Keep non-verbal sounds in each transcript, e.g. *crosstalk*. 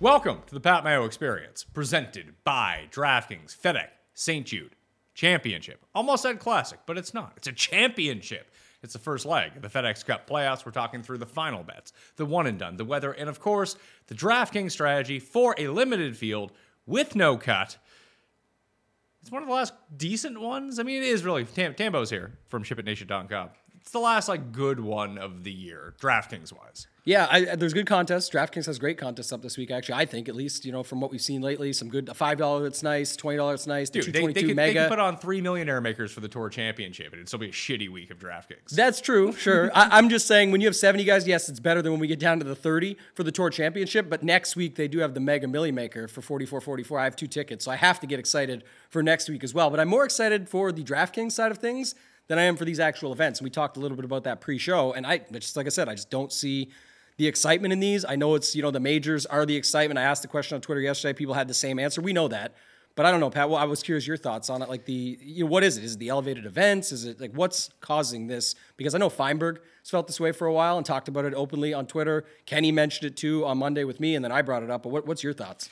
Welcome to the Pat Mayo Experience, presented by DraftKings, FedEx, St. Jude. Championship. Almost said classic, but it's not. It's a championship. It's the first leg of the FedEx Cup playoffs. We're talking through the final bets, the one and done, the weather, and of course, the DraftKings strategy for a limited field with no cut. It's one of the last decent ones. I mean, it is really. Tam- Tambo's here from ShipItNation.com. It's the last like good one of the year, DraftKings wise. Yeah, I, there's good contests. DraftKings has great contests up this week. Actually, I think at least you know from what we've seen lately, some good. Five dollar that's nice, twenty dollars it's nice, the Dude, they, they, could, they could put on three millionaire makers for the tour championship, and it'd still be a shitty week of DraftKings. That's true, sure. I, I'm just saying when you have 70 guys, yes, it's better than when we get down to the 30 for the tour championship. But next week they do have the Mega Millie Maker for 44.44. I have two tickets, so I have to get excited for next week as well. But I'm more excited for the DraftKings side of things than I am for these actual events. And we talked a little bit about that pre-show, and I just like I said, I just don't see the excitement in these. I know it's you know the majors are the excitement. I asked the question on Twitter yesterday. People had the same answer. We know that. But I don't know, Pat. Well, I was curious your thoughts on it. Like the, you know, what is it? Is it the elevated events? Is it like what's causing this? Because I know Feinberg has felt this way for a while and talked about it openly on Twitter. Kenny mentioned it too on Monday with me, and then I brought it up. But what, what's your thoughts?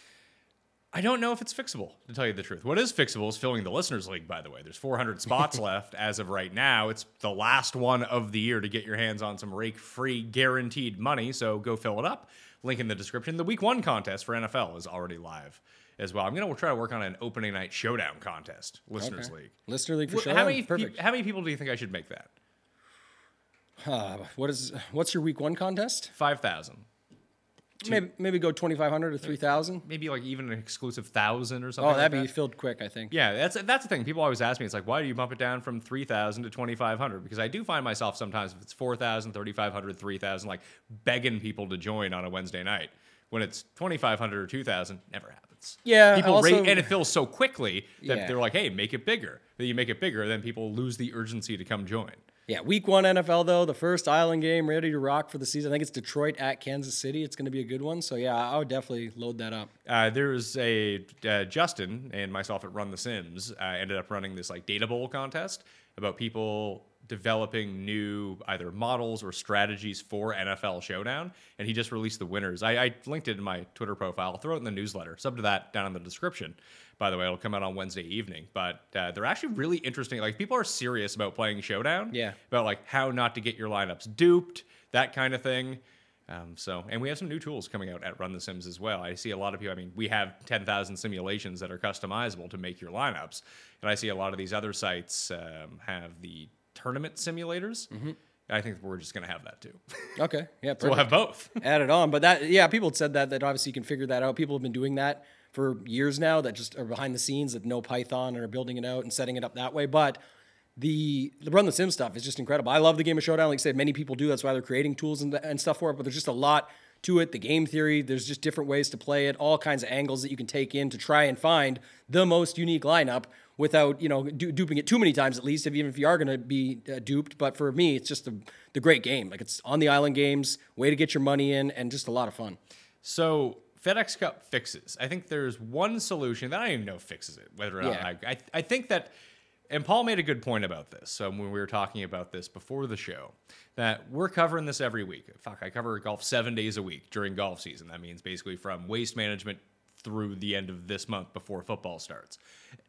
I don't know if it's fixable, to tell you the truth. What is fixable is filling the listeners' league, by the way. There's 400 spots *laughs* left as of right now. It's the last one of the year to get your hands on some rake free guaranteed money, so go fill it up. Link in the description. The week one contest for NFL is already live as well. I'm going to try to work on an opening night showdown contest, listeners' Okay. league. Listener league for sure. How many, Perfect. how many people do you think I should make that? Uh, what is what's your week one contest? 5,000. Maybe maybe go 2,500 or 3,000. Maybe like even an exclusive 1,000 or something Oh, that'd be that. filled quick, I think. Yeah, that's that's the thing. People always ask me, it's like, why do you bump it down from 3,000 to 2,500? Because I do find myself sometimes, if it's 4,000, 3,500, 3,000, like begging people to join on a Wednesday night. When it's 2,500 or 2,000, never happens. Yeah, People also- rate, and it fills so quickly that Yeah. they're like, hey, make it bigger. Then you make it bigger, then people lose the urgency to come join. Yeah, week one NFL though, the first Island game, ready to rock for the season. I think it's Detroit at Kansas City. It's going to be a good one. So yeah, I would definitely load that up. Uh, was a uh, Justin and myself at Run the Sims uh, ended up running this like data bowl contest about people developing new either models or strategies for NFL Showdown, and he just released the winners. I, I linked it in my Twitter profile. I'll throw it in the newsletter. Sub to that down in the description. By the way, it'll come out on Wednesday evening. But uh, they're actually really interesting. Like people are serious about playing Showdown. Yeah. About like how not to get your lineups duped, that kind of thing. Um, so, and we have some new tools coming out at Run the Sims as well. I see a lot of people. I mean, we have ten thousand simulations that are customizable to make your lineups, and I see a lot of these other sites um, have the tournament simulators. I think we're just going to have that too. *laughs* Okay, yeah, so we'll have both. Add it on, but that yeah, people had said that that obviously you can figure that out. People have been doing that for years now. That just are behind the scenes that know Python and are building it out and setting it up that way. But the the run the sim stuff is just incredible. I love the game of showdown. Like I said, many people do. That's why they're creating tools and, and stuff for it. But there's just a lot to it. The game theory. There's just different ways to play it. All kinds of angles that you can take in to try and find the most unique lineup without you know du- duping it too many times at least. If even if you are going to be uh, duped. But for me, it's just a, the great game. Like it's on the island games. Way to get your money in and just a lot of fun. So FedEx Cup fixes. I think there's one solution that I don't even know fixes it. Whether or not Yeah. I, I, I think that, and Paul made a good point about this. Um, when we were talking about this before the show, that we're covering this every week. Fuck, I cover golf seven days a week during golf season. That means basically from waste management through the end of this month before football starts.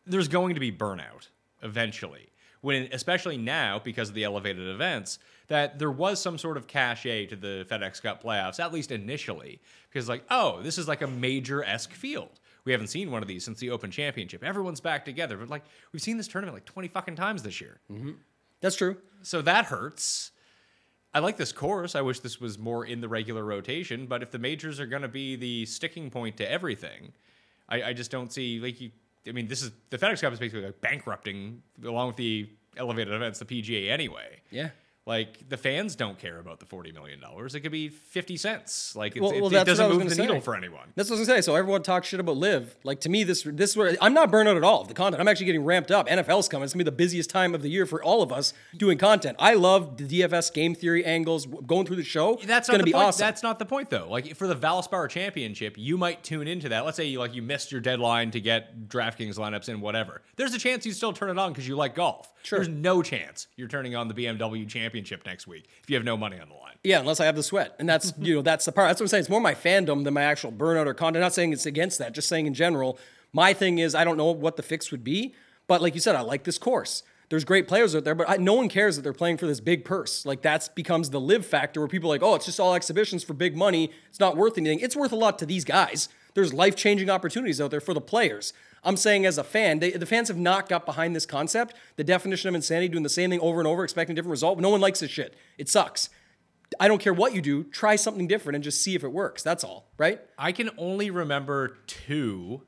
There's going to be burnout eventually. When, especially now, because of the elevated events, that there was some sort of cachet to the FedEx Cup playoffs, at least initially, because like, oh, this is like a major esque field. We haven't seen one of these since the Open Championship. Everyone's back together, but like we've seen this tournament like twenty fucking times this year. Mm-hmm. That's true. So that hurts. I like this course. I wish this was more in the regular rotation. But if the majors are going to be the sticking point to everything, I, I just don't see like you. I mean, this is the FedEx Cup is basically like bankrupting along with the elevated events, the PGA anyway. Yeah. Like the fans don't care about the forty million dollars. It could be fifty cents. Like it's, Well- it, well, it doesn't move the needle for anyone. That's what I was gonna say. So everyone talks shit about live. Like to me, this this is where I'm not burnt out at all. of The content. I'm actually getting ramped up. NFL's coming. It's gonna be the busiest time of the year for all of us doing content. I love the DFS game theory angles going through the show. That's not gonna be point. awesome. That's not the point, though. Like for the Valspar Championship, you might tune into that. Let's say you like you missed your deadline to get DraftKings lineups in, whatever. There's a chance you still turn it on because you like golf. Sure. There's no chance you're turning on the BMW Championship next week if you have no money on the line. Yeah, unless I have the sweat, and that's you know that's the part. That's what I'm saying. It's more my fandom than my actual burnout or content. not saying it's against that. Just saying in general. My thing is I don't know what the fix would be, but like you said, I like this course. There's great players out there, but I, no one cares that they're playing for this big purse. Like that's becomes the live factor where people are like, oh, it's just all exhibitions for big money. It's not worth anything. It's worth a lot to these guys. There's life changing opportunities out there for the players. I'm saying as a fan, they, the fans have not got behind this concept. The definition of insanity, doing the same thing over and over, expecting a different result. No one likes this shit. It sucks. I don't care what you do, try something different and just see if it works. That's all, right? I can only remember two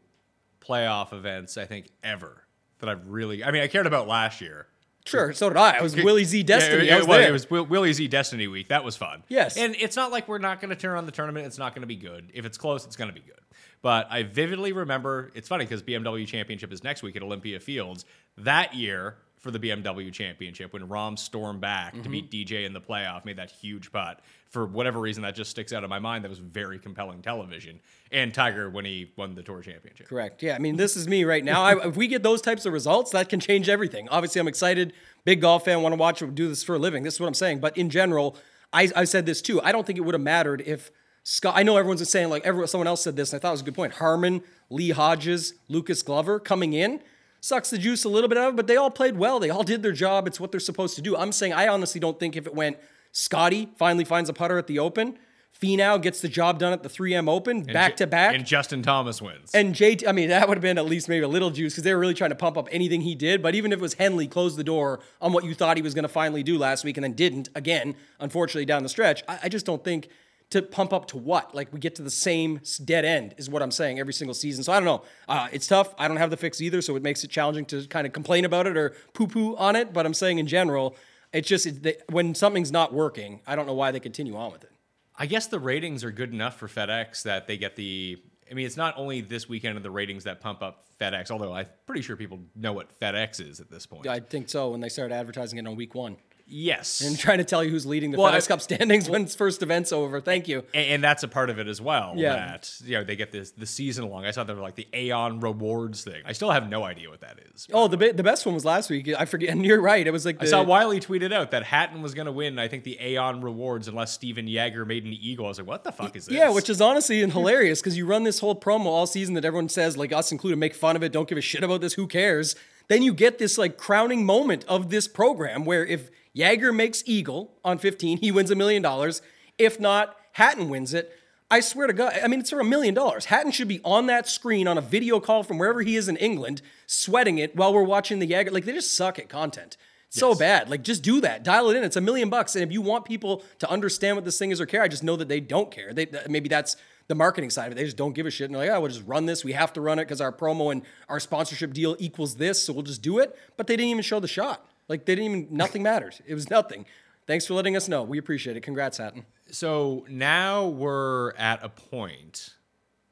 playoff events I think ever that I've really. I mean, I cared about last year. Sure, so did I. I was Willie Z Destiny. Yeah, I it, was it was Will- Willie Z Destiny Week. That was fun. Yes. And it's not like we're not going to turn on the tournament. It's not going to be good. If it's close, it's going to be good. But I vividly remember. It's funny because BMW Championship is next week at Olympia Fields. That year for the BMW Championship, when Rahm stormed back Mm-hmm. to meet DJ in the playoff, made that huge putt. For whatever reason, that just sticks out of my mind. That was very compelling television. And Tiger when he won the Tour Championship. Correct. Yeah, I mean, this is me right now. I, if we get those types of results, that can change everything. Obviously, I'm excited. Big golf fan, want to watch do this for a living. This is what I'm saying. But in general, I, I said this too. I don't think it would have mattered if Scott. I know everyone's saying like everyone, someone else said this, and I thought it was a good point. Harman, Lee Hodges, Lucas Glover coming in sucks the juice a little bit out of it, but they all played well. They all did their job. It's what they're supposed to do. I'm saying I honestly don't think if it went Scotty finally finds a putter at the Open, Finau gets the job done at the 3M Open, back to back. And Justin Thomas wins. And JT, I mean, that would have been at least maybe a little juice because they were really trying to pump up anything he did. But even if it was Henley closed the door on what you thought he was going to finally do last week and then didn't again, unfortunately down the stretch, I, I just don't think to pump up to what? Like we get to the same dead end is what I'm saying every single season. So I don't know. Uh, it's tough. I don't have the fix either, so it makes it challenging to kind of complain about it or poo poo on it. But I'm saying in general, it's just it, they, when something's not working, I don't know why they continue on with it. I guess the ratings are good enough for FedEx that they get the. I mean, it's not only this weekend of the ratings that pump up FedEx, although I'm pretty sure people know what FedEx is at this point. I think so when they started advertising it on week one. Yes. and trying to tell you who's leading the Well, FedEx I- Cup standings when its first event's over. Thank you. and, and that's a part of it as well. Yeah. That you know they get this the season long. I saw there were like the Aon rewards thing. I still have no idea what that is. Oh, the the best one was last week. I forget, *laughs* and you're right. It was like the, I saw Wiley tweeted out that Hatton was going to win. I think the Aon rewards unless Stephan Jaeger made an eagle. I was like, what the fuck is this? Yeah, which is honestly and hilarious because you run this whole promo all season that everyone says, like us included, make fun of it, don't give a shit about this, who cares? Then you get this like crowning moment of this program where if Jaeger makes Eagle on 15, he wins a million dollars. If not, Hatton wins it. I swear to God, I mean, it's for a million dollars. Hatton should be on that screen on a video call from wherever he is in England, sweating it while we're watching the Jaeger. Like, they just suck at content. So bad. Like, just do that. Dial it in. It's a million bucks. And if you want people to understand what this thing is or care, I just know that they don't care. They th- maybe that's the marketing side of it. They just don't give a shit. And they're like, oh, we'll just run this. We have to run it because our promo and our sponsorship deal equals this. So we'll just do it. But they didn't even show the shot. Like they didn't even nothing matters. It was nothing. Thanks for letting us know. We appreciate it. Congrats, Hatton. So now we're at a point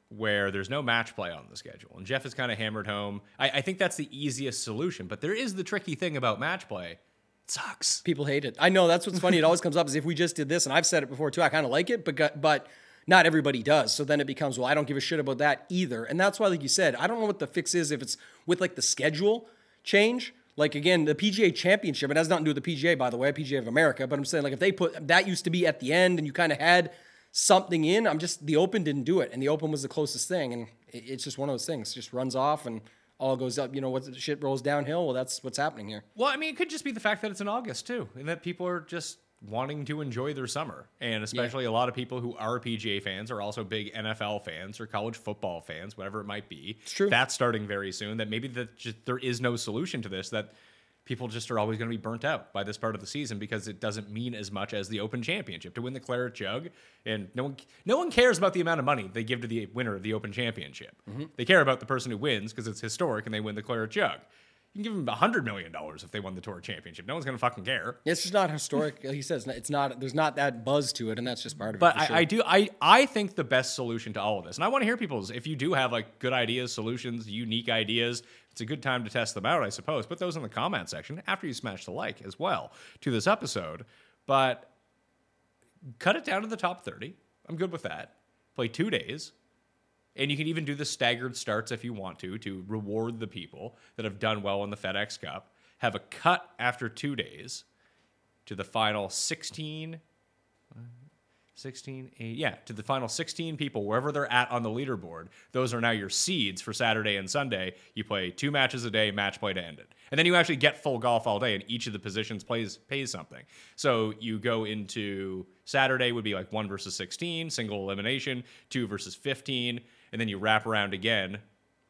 where there's no match play on the schedule. And Jeff has kind of hammered home. I, I think that's the easiest solution. But there is the tricky thing about match play. It sucks. People hate it. I know that's what's funny. It always comes up is if we just did this, and I've said it before too. I kind of like it, but but not everybody does. So then it becomes, well, I don't give a shit about that either. And that's why, like you said, I don't know what the fix is if it's with like the schedule change. Like again, the PGA Championship, it has nothing to do with the PGA, by the way, PGA of America. But I'm saying like if they put that used to be at the end, and you kind of had something in. I'm just the Open didn't do it, and the Open was the closest thing, and it, it's just one of those things. It just runs off and all goes up. You know what? Shit rolls downhill. Well, that's what's happening here. Well, I mean, it could just be the fact that it's in August too, and that people are just wanting to enjoy their summer. And especially a lot of people who are PGA fans are also big NFL fans or college football fans, whatever it might be. It's true. That's starting very soon. That maybe that just there is no solution to this. That people just are always going to be burnt out by this part of the season because it doesn't mean as much as the Open Championship to win the Claret Jug. And no one, no one cares about the amount of money they give to the winner of the Open Championship. Mm-hmm. They care about the person who wins because it's historic and they win the Claret Jug. Can give them hundred million dollars if they won the Tour Championship. No one's going to fucking care. It's just not historic. *laughs* He says, it's not. There's not that buzz to it, and that's just part of But it. I, sure. I do I I think the best solution to all of this, and I want to hear people's if you do have like good ideas, solutions, unique ideas, it's a good time to test them out, I suppose. Put those in the comment section after you smash the like as well to this episode. But cut it down to the top 30. I'm good with that. Play two days. And you can even do the staggered starts if you want to, to reward the people that have done well in the FedEx Cup. Have a cut after two days to the final 16, 16, eight, yeah, to the final 16 people, wherever they're at on the leaderboard. Those are now your seeds for Saturday and Sunday. You play two matches a day, match play to end it. And then you actually get full golf all day, and each of the positions plays pays something. So you go into Saturday would be like one versus 16, single elimination, two versus 15, and then you wrap around again.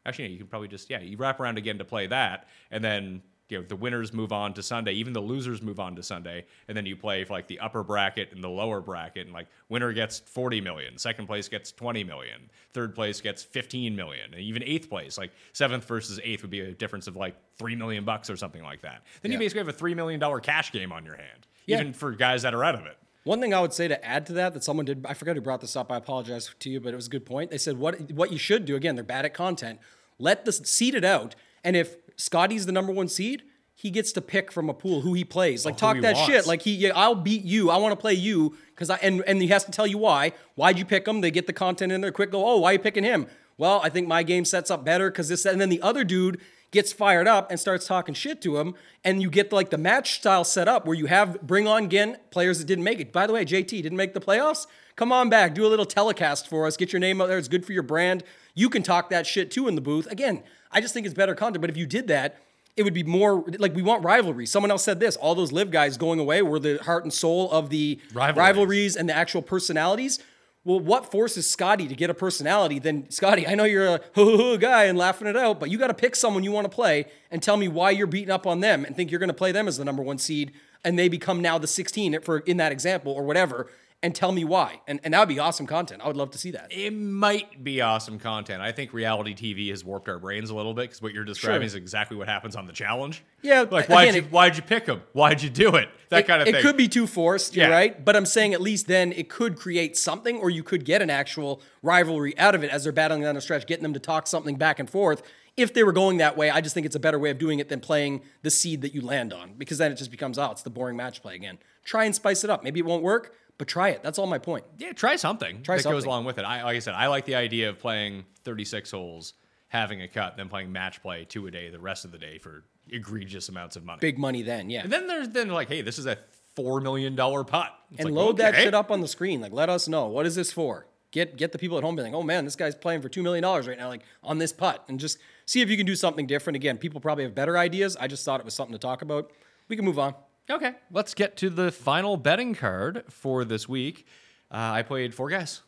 Actually, yeah, you can probably just, yeah, you wrap around again to play that, and then you know the winners move on to Sunday, even the losers move on to Sunday, and then you play for like the upper bracket and the lower bracket, and like winner gets 40 million, second place gets 20 million, third place gets 15 million, and even eighth place, like seventh versus eighth would be a difference of like three million bucks or something like that. Then you basically have a three million dollar cash game on your hand, Yeah. even for guys that are out of it. One thing I would say to add to that that someone did, I forgot who brought this up. I apologize to you, but it was a good point. They said what what you should do. Again, they're bad at content. Let the seed it out, and if Scotty's the number one seed, he gets to pick from a pool who he plays. Like oh, who talk that wants. shit. Like he, yeah, I'll beat you. I want to play you because I and and he has to tell you why. Why'd you pick him? They get the content in there quick. Go, oh, why are you picking him? Well, I think my game sets up better because this. And then the other dude gets fired up and starts talking shit to him, and you get like the match style set up where you have bring on again players that didn't make it. By the way, JT didn't make the playoffs. Come on back, do a little telecast for us, get your name out there. It's good for your brand. You can talk that shit too in the booth. Again, I just think it's better content. But if you did that, it would be more like we want rivalry. Someone else said this: all those live guys going away were the heart and soul of the Rivalries. rivalries and the actual personalities. Well, what forces Scotty to get a personality? Then Scotty, I know you're a hoo hoo guy and laughing it out, but you got to pick someone you want to play and tell me why you're beating up on them and think you're going to play them as the number one seed, and they become now the 16 for in that example or whatever, and tell me why. And and that would be awesome content. I would love to see that. It might be awesome content. I think reality TV has warped our brains a little bit because what you're describing Sure. is exactly what happens on the challenge. Yeah, like why'd you it- why'd you pick him? Why'd you do it? That it, kind of thing. it could be too forced, Yeah. right. But I'm saying at least then it could create something, or you could get an actual rivalry out of it as they're battling down the stretch, getting them to talk something back and forth. If they were going that way, I just think it's a better way of doing it than playing the seed that you land on, because then it just becomes, oh, it's the boring match play again. Try and spice it up. Maybe it won't work, but try it. That's all my point. Yeah, try something Try that goes along with it. I, like I said, I like the idea of playing 36 holes, having a cut, then playing match play two a day the rest of the day for egregious amounts of money. Big money then, yeah. And then there's then like, hey, this is a four million dollar putt. It's and like, load that shit up on the screen. Like, let us know what is this for. Get get the people at home being like, oh man, this guy's playing for two million dollars right now, like on this putt, and just see if you can do something different. Again, people probably have better ideas. I just thought it was something to talk about. We can move on. Okay, let's get to the final betting card for this week. Uh, I played four guys.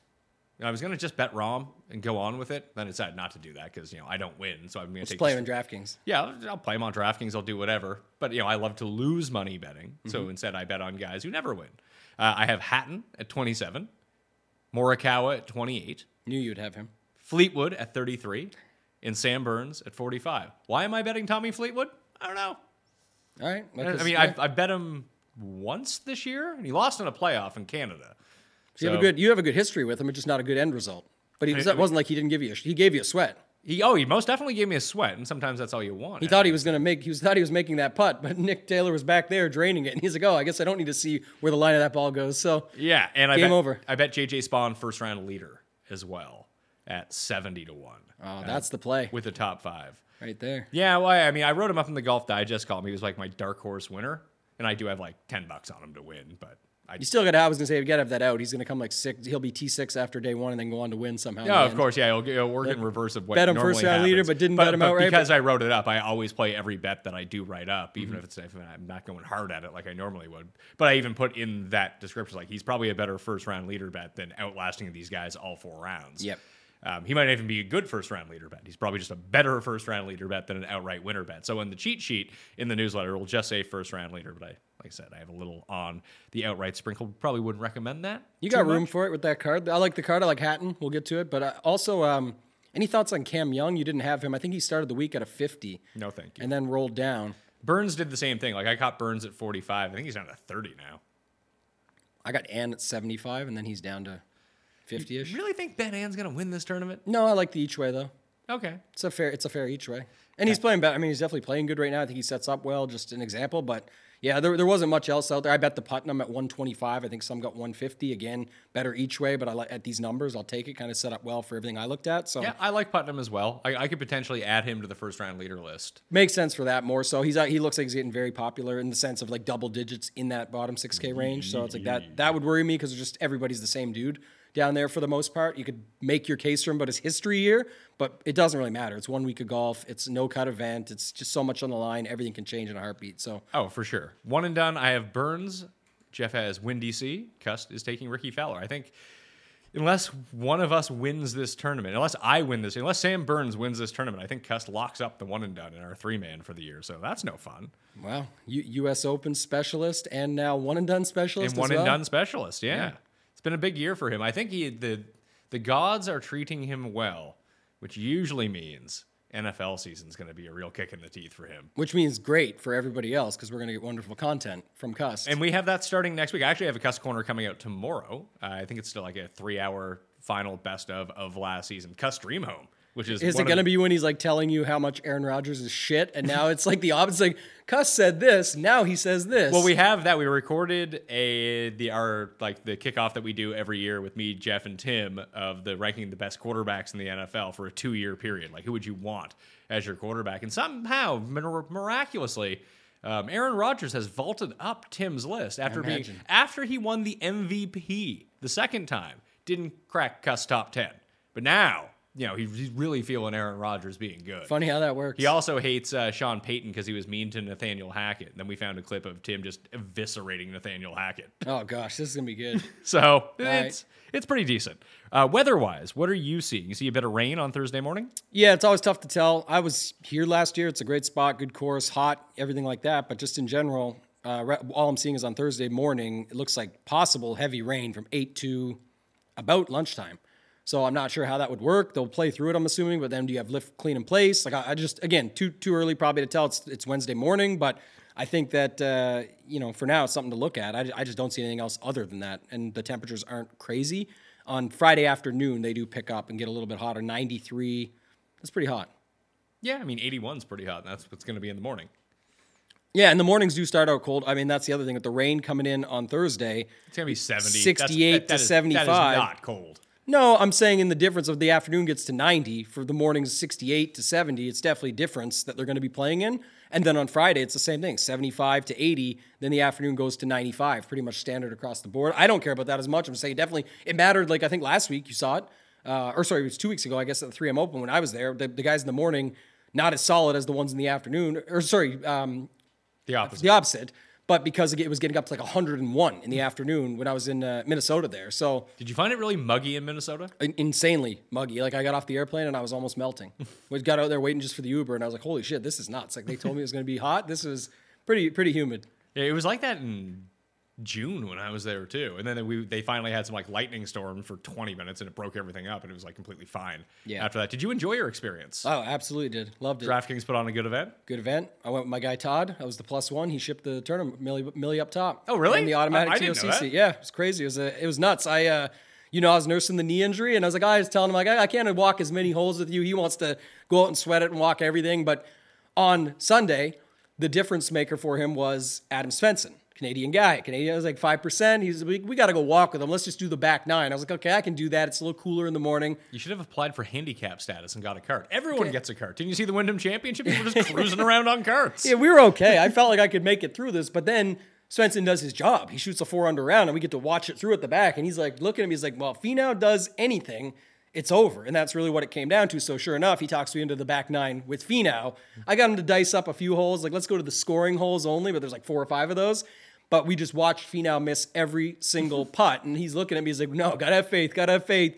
I was gonna just bet Rahm and go on with it. Then I decided not to do that because you know I don't win, so I'm gonna Let's take play this- him in DraftKings. Yeah, I'll- I'll play them on DraftKings. I'll do whatever. But you know, I love to lose money betting, so Mm-hmm. instead I bet on guys who never win. Uh, I have Hatton at 27, Morikawa at 28, Knew you'd have him. Fleetwood at 33, and Sam Burns at 45. Why am I betting Tommy Fleetwood? I don't know. All right. I mean, yeah. I've, I bet him once this year, and he lost in a playoff in Canada. So you have a good you have a good history with him, it's just not a good end result. But he, it wasn't like he didn't give you a, he gave you a sweat. He oh, he most definitely gave me a sweat, and sometimes that's all you want. He thought he eh? was gonna make he was thought he was making that putt, but *laughs* Nick Taylor was back there draining it, and he's like, "Oh, I guess I don't need to see where the line of that ball goes." So Yeah, and I Game bet, over. I bet JJ Spaun first round leader as well at seventy to one. oh, that's the play with the top five. Right there. Yeah, well, I mean, I wrote him up in the Golf Digest column. He was like my dark horse winner, and I do have like ten bucks on him to win, but I You still got. to I was gonna say, you got to have that out. He's gonna come like six. He'll be T six after day one, and then go on to win somehow. Yeah, of end. course. Yeah, it'll, it'll work in reverse of what Bet him first round leader, but didn't bet him outright, Because but- I wrote it up, I always play every bet that I do write up, Mm-hmm. even if it's if I'm not going hard at it like I normally would. But I even put in that description like he's probably a better first round leader bet than outlasting these guys all four rounds. Yep. Um, he might even be a good first round leader bet. He's probably just a better first round leader bet than an outright winner bet. So in the cheat sheet in the newsletter, it'll just say first round leader. But I, like I said, I have a little on the outright sprinkle. Probably wouldn't recommend that. You got room much. for it with that card. I like the card. I like Hatton. We'll get to it. But uh, also, um, any thoughts on Cam Young? You didn't have him. I think he started the week at a 50. No, thank you. And then rolled down. Burns did the same thing. Like I caught Burns at 45. I think he's down to 30 now. I got An at 75, and then he's down to 50 ish. You really think Ben An's gonna win this tournament? No, I like the each way though. Okay. It's a fair. It's a fair each way. And he's playing better. I mean, he's definitely playing good right now. I think he sets up well. Just an example, but yeah, there, there wasn't much else out there. I bet the Putnam at 125. I think some got 150. Again, better each way, but I like at these numbers. I'll take it. Kind of set up well for everything I looked at. So Yeah, I like Putnam as well. I, I could potentially add him to the first round leader list. makes sense for that more. So he's uh, he looks like he's getting very popular in the sense of like double digits in that bottom 6K range. So it's like that that would worry me because just everybody's the same dude down there for the most part. You could make your case for him, but it's history year, but it doesn't really matter. It's one week of golf. It's no cut event. It's just so much on the line. Everything can change in a heartbeat. So Oh, for sure. One and done. I have Burns. Jeff has Win DC. Cust is taking Rickie Fowler. I think unless one of us wins this tournament, unless I win this, unless Sam Burns wins this tournament, I think Cust locks up the one and done in our three man for the year. So that's no fun. wow, U- U.S. Open specialist and now one and done specialist. and one well? and done specialist. Yeah. It's been a big year for him. I think he the the gods are treating him well, which usually means NFL season's going to be a real kick in the teeth for him. Which means great for everybody else because we're going to get wonderful content from Cuss. And we have that starting next week. I actually have a Cuss Corner coming out tomorrow. Uh, I think it's still like a three hour final best of of last season. Cuss Dream Home, which is Is it going to be when he's like telling you how much Aaron Rodgers is shit, and now it's like the opposite? Like Cuss said this, now he says this. Well, we have that. We recorded a the our like the kickoff that we do every year with me, Jeff, and Tim of the ranking the best quarterbacks in the NFL for a two year period. Like, who would you want as your quarterback? And somehow, miraculously, um, Aaron Rodgers has vaulted up Tim's list after being after he won the MVP the second time. Didn't crack Cuss top ten, but now you know he's really feeling Aaron Rodgers being good. funny how that works. He also hates uh, Sean Payton because he was mean to Nathaniel Hackett. And then we found a clip of Tim just eviscerating Nathaniel Hackett. *laughs* oh gosh, this is gonna be good. *laughs* So Right. it's it's pretty decent. Uh, weather-wise, what are you seeing? You see a bit of rain on Thursday morning? yeah, it's always tough to tell. I was here last year. It's a great spot, good course, hot, everything like that. But just in general, uh, re- all I'm seeing is on Thursday morning. It looks like possible heavy rain from eight to about lunchtime. So I'm not sure how that would work. They'll play through it, I'm assuming. But then do you have lift clean in place? Like I, I just again too too early probably to tell. It's it's Wednesday morning, but I think that uh, you know for now it's something to look at. I, I just don't see anything else other than that, and the temperatures aren't crazy. On Friday afternoon, they do pick up and get a little bit hotter. 93, that's pretty hot. Yeah, I mean 81 is pretty hot. And that's what's going to be in the morning. Yeah, and the mornings do start out cold. I mean, that's the other thing with the rain coming in on Thursday. It's going to be 70. 68 That's- to that is- 75. is not cold. No, I'm saying in the difference of the afternoon gets to 90 for the mornings 68 to 70. It's definitely difference that they're going to be playing in. And then on Friday, it's the same thing 75 to 80. Then the afternoon goes to 95, pretty much standard across the board. I don't care about that as much. I'm saying definitely it mattered. Like I think last week you saw it, uh, or sorry, it was two weeks ago, I guess, at the 3M Open when I was there. The, the guys in the morning, not as solid as the ones in the afternoon, or sorry, um, The opposite. the opposite. But because it was getting up to like 101 in the afternoon when I was in uh, Minnesota there. So Did you find it really muggy in Minnesota? in- insanely muggy. Like I got off the airplane and I was almost melting. *laughs* we got out there waiting just for the Uber and I was like, "Holy shit, this is nuts!" Like they told me it was going to be hot. This was pretty pretty humid. Yeah, it was like that in June when I was there too. And then we they finally had some like lightning storm for 20 minutes and it broke everything up and it was like completely fine. Yeah. After that, did you enjoy your experience? Oh, absolutely did. Loved it. DraftKings put on a good event. Good event. I went with my guy Todd. I was the plus one. He shipped the tournament Millie, Millie up top. Oh, really? And the automatic I- I that. Yeah, it was crazy. It was a, it was nuts. I uh, you know, I was nursing the knee injury, and I was like, I was telling him like, I, I can't walk as many holes with you. He wants to go out and sweat it and walk everything. But on Sunday, the difference maker for him was Adam Svensson. Canadian guy. Canadian was like 5%. He's we, we got to go walk with him. Let's just do the back nine. I was like, okay, I can do that. It's a little cooler in the morning. You should have applied for handicap status and got a cart. Everyone gets a cart. Didn't you see the Wyndham Championship? People were just cruising around on carts. Yeah, we were okay. I felt like I could make it through this, but then Svensson does his job. He shoots a four under round, and we get to watch it through at the back. And he's like, looking at me, he's like, "Well, if Finau does anything, it's over." And that's really what it came down to. So sure enough, he talks me into the back nine with Finau. I got him to dice up a few holes, like let's go to the scoring holes only, but there's like four or five of those. But we just watched Finau miss every single *laughs* putt, and he's looking at me. He's like, "No, gotta have faith, gotta have faith."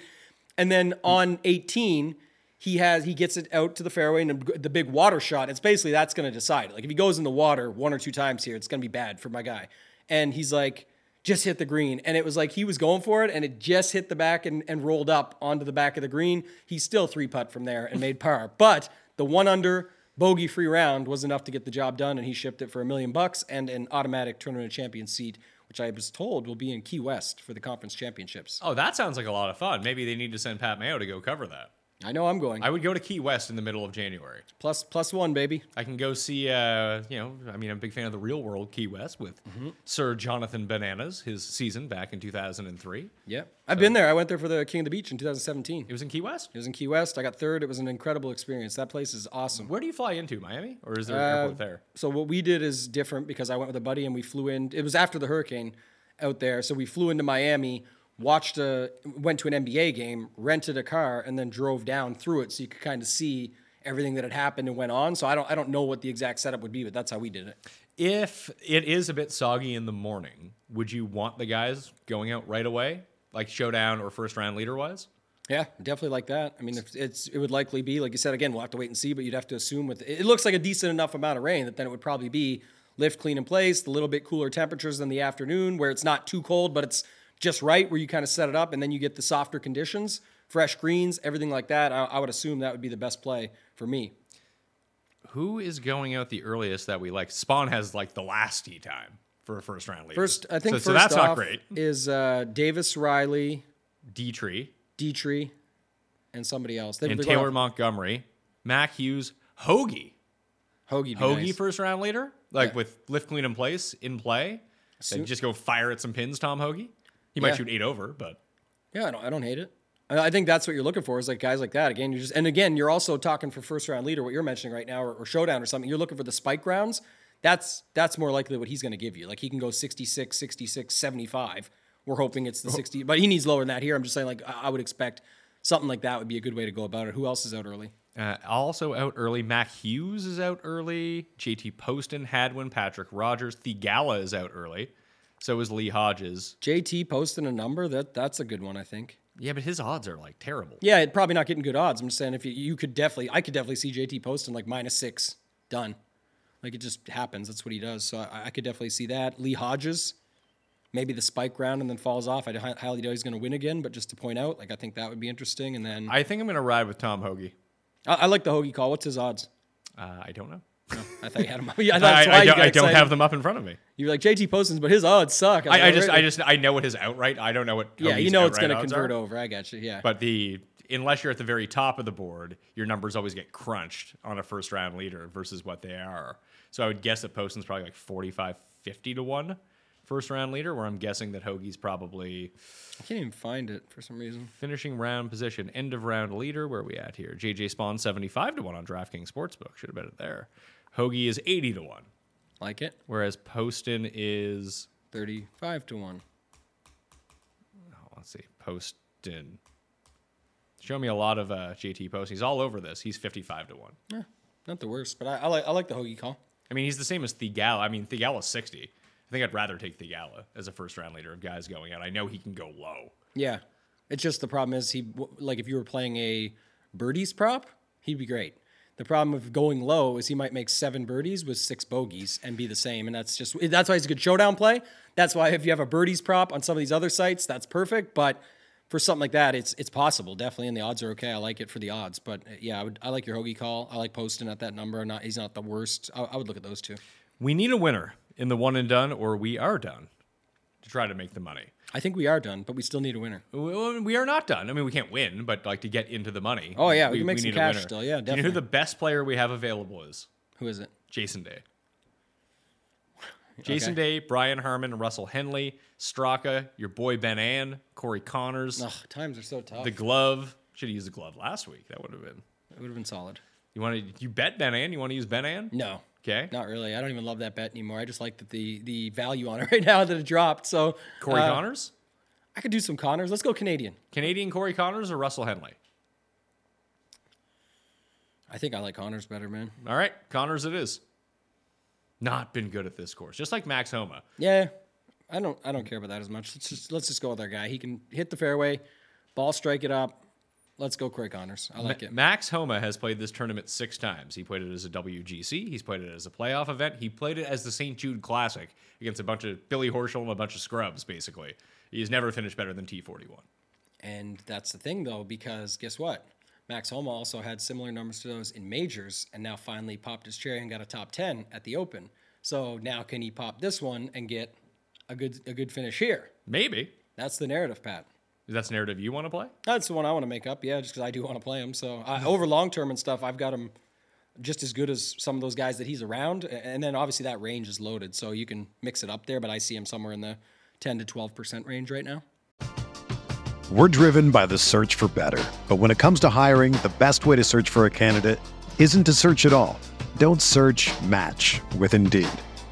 And then on 18, he has he gets it out to the fairway and the big water shot. It's basically that's going to decide. it. Like if he goes in the water one or two times here, it's going to be bad for my guy. And he's like, just hit the green. And it was like he was going for it and it just hit the back and, and rolled up onto the back of the green. He still three putt from there and made par. But the one under bogey free round was enough to get the job done, and he shipped it for a million bucks and an automatic tournament of champions seat, which I was told will be in Key West for the conference championships. Oh, that sounds like a lot of fun. Maybe they need to send Pat Mayo to go cover that. I know I'm going. I would go to Key West in the middle of January. plus plus one, baby. I can go see, uh, you know, I mean, I'm a big fan of the real world Key West with Sir Jonathan Bananas, his season back in 2003. Yeah, I've been there. I went there for the King of the Beach in 2017. It was in Key West. It was in Key West. I got third. It was an incredible experience. That place is awesome. Where do you fly into? Miami? Or is there an Uh, airport there? So what we did is different because I went with a buddy and we flew in. It was after the hurricane out there, so we flew into Miami, watched a, went to an NBA game, rented a car, and then drove down through it so you could kind of see everything that had happened and went on. So I don't I don't know what the exact setup would be, but that's how we did it. If it is a bit soggy in the morning, would you want the guys going out right away? Like showdown or first round leader wise? Yeah, definitely like that. I mean, if it's it would likely be like you said again. We'll have to wait and see, but you'd have to assume with it looks like a decent enough amount of rain that then it would probably be lift, clean in place, a little bit cooler temperatures than the afternoon, where it's not too cold, but it's just right where you kind of set it up, and then you get the softer conditions, fresh greens, everything like that. I, I would assume that would be the best play for me. Who is going out the earliest that we like? Spaun has like the last tee time for a first round leader. First, I think so, first so that's off not great. is uh, Davis Riley, Dietrich Dietrich, and somebody else. They've and Taylor off- Montgomery, Mac Hughes, Hoge. Hoge. Hoge first round leader, like with lift clean in place in play. They Soon- just go fire at some pins, Tom Hoge. He might Yeah. shoot eight over, but Yeah, I don't, I don't hate it. I think that's what you're looking for is like guys like that. Again, you're just and again, you're also talking for first round leader, what you're mentioning right now, or, or showdown or something. You're looking for the spike rounds. That's that's more likely what he's going to give you. Like he can go 66, 66, 75. We're hoping it's the 60, but he needs lower than that here. I'm just saying, like I I would expect something like that would be a good way to go about it. Who else is out early? Uh, also out early. Mac Hughes is out early. JT Poston, Hadwin, Patrick Rodgers. Theegala is out early. So is Lee Hodges. JT posting a number that that's a good one, I think. Yeah, but his odds are like terrible. Yeah, it probably not getting good odds. I'm just saying if you, you could definitely, I could definitely see JT posting like minus six, done. Like it just happens. That's what he does. So I, I could definitely see that. Lee Hodges, maybe the spike round and then falls off. I highly doubt he's going to win again, but just to point out, like I think that would be interesting. And then I, I think I'm going to ride with Tom Hoge. I, like the Hoge call. What's his odds? Uh, I don't know. I thought you had him. *laughs* Yeah, I, why I don't, I don't have them up in front of me. You're like JT Poston's, but his odds suck. I, I just, I just, I know what his outright. I don't know what. yeah, you know it's going to convert are. over. I got you. Yeah. But the unless you're at the very top of the board, your numbers always get crunched on a first round leader versus what they are. So I would guess that Poston's probably like 45, 50 to one first round leader, where I'm guessing that Hoge's probably I can't even find it for some reason. finishing round position, end of round leader. Where are we at here? JJ Spaun 75 to one on DraftKings Sportsbook. Should have bet it there. Hoge is 80 to one, Like it. whereas Poston is 35 to 1. oh, let's see, Poston. Show me a lot of uh, JT Poston. He's all over this. He's 55 to one. Yeah, not the worst, but I, I like I like the Hoge call. I mean, he's the same as Theegala. I mean, Theegala's 60. I think I'd rather take Theegala as a first round leader of guys going out. I know he can go low. Yeah, it's just the problem is he like if you were playing a birdies prop, he'd be great. The problem with going low is he might make seven birdies with six bogeys and be the same, and that's just that's why he's a good showdown play. That's why if you have a birdies prop on some of these other sites, that's perfect. But for something like that, it's it's possible definitely, and the odds are okay. I like it for the odds, but uh, yeah, I would I like your Hoge call. I like Poston at that number. Not he's not the worst. I, I would look at those two. We need a winner in the one and done, or we are done to try to make the money. I think we are done, but we still need a winner. We we are not done. I mean, we can't win, but like to get into the money. Oh, yeah, we can make some need a cash still. Yeah, Do you know who the best player we have available is? Who is it? Jason Day. *laughs* Jason Day, Brian Harman, Russell Henley, Straka, your boy Ben An, Corey Conners, Ugh, times are so tough. the glove. Should have used the glove last week. That would have been. it would have been solid. You want to? You bet Ben An? You want to use Ben An? No. Okay. Not really. I don't even love that bet anymore. I just like that the the value on it *laughs* right now that it dropped. So Corey uh, Conners, I could do some Conners. Let's go Canadian. Canadian Corey Conners, or Russell Henley? I think I like Conners better, man. All right, Conners it is. Not been good at this course, just like Max Homa. Yeah. I don't I don't care about that as much. Let's just let's just go with our guy. He can hit the fairway, ball strike it up. Let's go Corey Conners. I like it. Max Homa has played this tournament six times. He played it as a WGC. He's played it as a playoff event. He played it as the St. Jude Classic against a bunch of Billy Horschel and a bunch of scrubs, basically. He's never finished better than T41. And that's the thing though, because guess what? Max Homa also had similar numbers to those in majors and now finally popped his cherry and got a top 10 at the Open. So now can he pop this one and get a good a good finish here? Maybe. That's the narrative, Pat. That's the narrative you want to play? That's the one I want to make up, yeah, just because I do want to play him. So I, over long term and stuff, I've got him just as good as some of those guys that he's around. And then obviously that range is loaded, so you can mix it up there. But I see him somewhere in the 10 to 12 percent range right now. We're driven by the search for better. But when it comes to hiring, the best way to search for a candidate isn't to search at all. Don't search match with Indeed.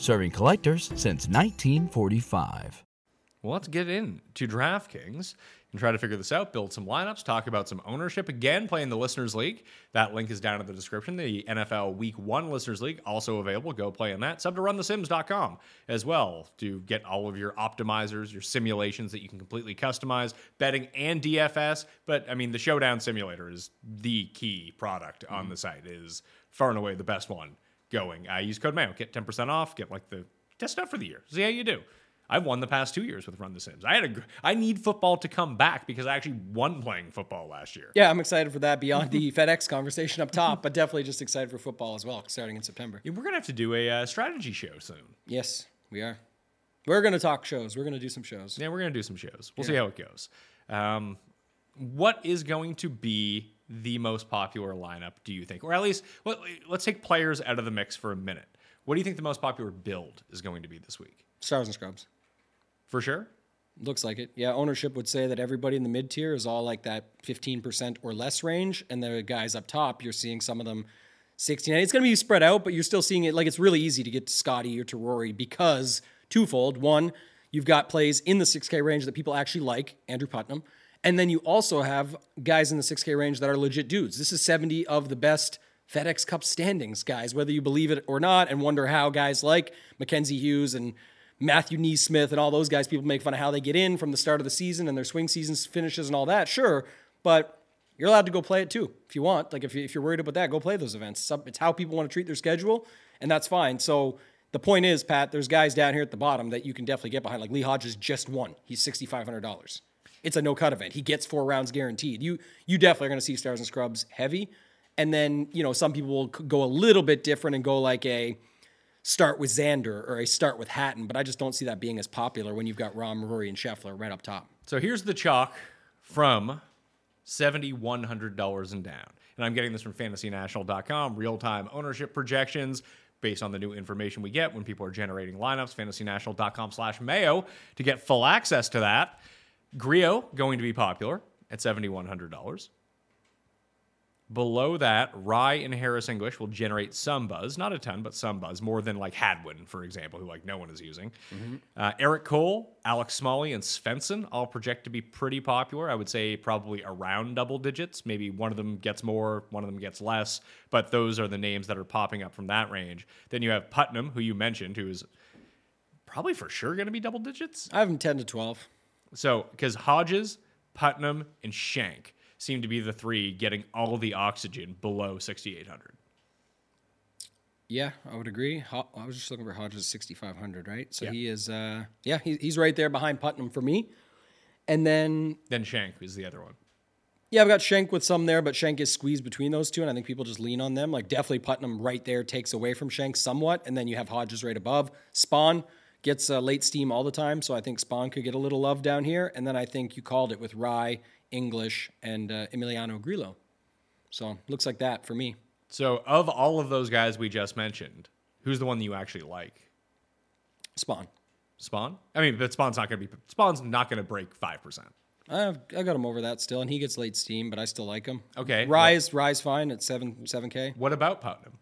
Serving collectors since 1945. Well, let's get into DraftKings and try to figure this out, build some lineups, talk about some ownership. Again, playing the Listeners League. That link is down in the description. The NFL Week 1 Listeners League, also available. Go play in that. Sub to runthesims.com as well to get all of your optimizers, your simulations that you can completely customize, betting and DFS. But, I mean, the Showdown Simulator is the key product on mm-hmm. the site, It is far and away the best one going. I use code MAYO, get 10% off, get like the test out for the year. See how you do. I've won the past two years with Run the Sims. I had a. I need football to come back because I actually won playing football last year. Yeah, I'm excited for that beyond the *laughs* FedEx conversation up top, but definitely just excited for football as well, starting in September. Yeah, We're gonna have to do a uh, strategy show soon. Yes, we are. We're going to talk shows. We're going to do some shows. Yeah, we're gonna do some shows. We'll see how it goes. Um, what is going to be the most popular lineup? Do you think, or at least let, let's take players out of the mix for a minute. What do you think the most popular build is going to be this week? Stars and scrubs. For sure. Looks like it. Yeah, ownership would say that everybody in the mid tier is all like that 15% or less range. And the guys up top, you're seeing some of them 69. It's going to be spread out, but you're still seeing it like it's really easy to get to Scotty or to Rory because twofold. One, you've got plays in the 6K range that people actually like, Andrew Putnam. And then you also have guys in the 6K range that are legit dudes. This is 70 of the best FedEx Cup standings, guys, whether you believe it or not, and wonder how guys like Mackenzie Hughes and Matthew NeSmith and all those guys, people make fun of how they get in from the start of the season and their swing seasons finishes and all that. Sure, but you're allowed to go play it too if you want. Like if, you, if you're worried about that, go play those events. It's, it's how people want to treat their schedule, and that's fine. So the point is, Pat, there's guys down here at the bottom that you can definitely get behind. Like Lee Hodges just won. He's sixty five hundred dollars. It's a no cut event. He gets four rounds guaranteed. You you definitely are going to see stars and scrubs heavy, and then you know some people will go a little bit different and go like a start with Xander or a start with Hatton, but I just don't see that being as popular when you've got Rahm, Rory, and Scheffler right up top. So here's the chalk from $7,100 and down. And I'm getting this from fantasynational.com, real time ownership projections based on the new information we get when people are generating lineups, fantasynational.com slash mayo to get full access to that. Grillo going to be popular at $7,100. Below that, Rai and Harris English will generate some buzz, not a ton, but some buzz, more than like Hadwin, for example, who like no one is using. Uh, Eric Cole, Alex Smalley, and Svensson all project to be pretty popular. I would say probably around double digits. Maybe one of them gets more, one of them gets less, but those are the names that are popping up from that range. Then you have Putnam, who you mentioned, who is probably for sure going to be double digits. I have them ten to twelve. So, because Hodges, Putnam, and Shank seem to be the three getting all the oxygen below 6,800. Yeah, I would agree. I was just looking for Hodges 6,500, right? So Yeah. he is, uh, yeah, he's right there behind Putnam for me. And then, Then Shank is the other one. yeah, I've got Shank with some there, but Shank is squeezed between those two, and I think people just lean on them. Like, definitely Putnam right there takes away from Shank somewhat, and then you have Hodges right above. Spaun gets uh, late steam all the time, so I think Spaun could get a little love down here. And then I think you called it with Rai, English, and uh, Emiliano Grillo. So looks like that for me. So, of all of those guys we just mentioned, who's the one that you actually like? Spaun. Spaun? I mean, but Spaun's not going to be. Spaun's not going to break five percent. I've, I got him over that still, and he gets late steam, but I still like him. Okay, Rise, Rise, fine at seven, seven K. What about Putnam?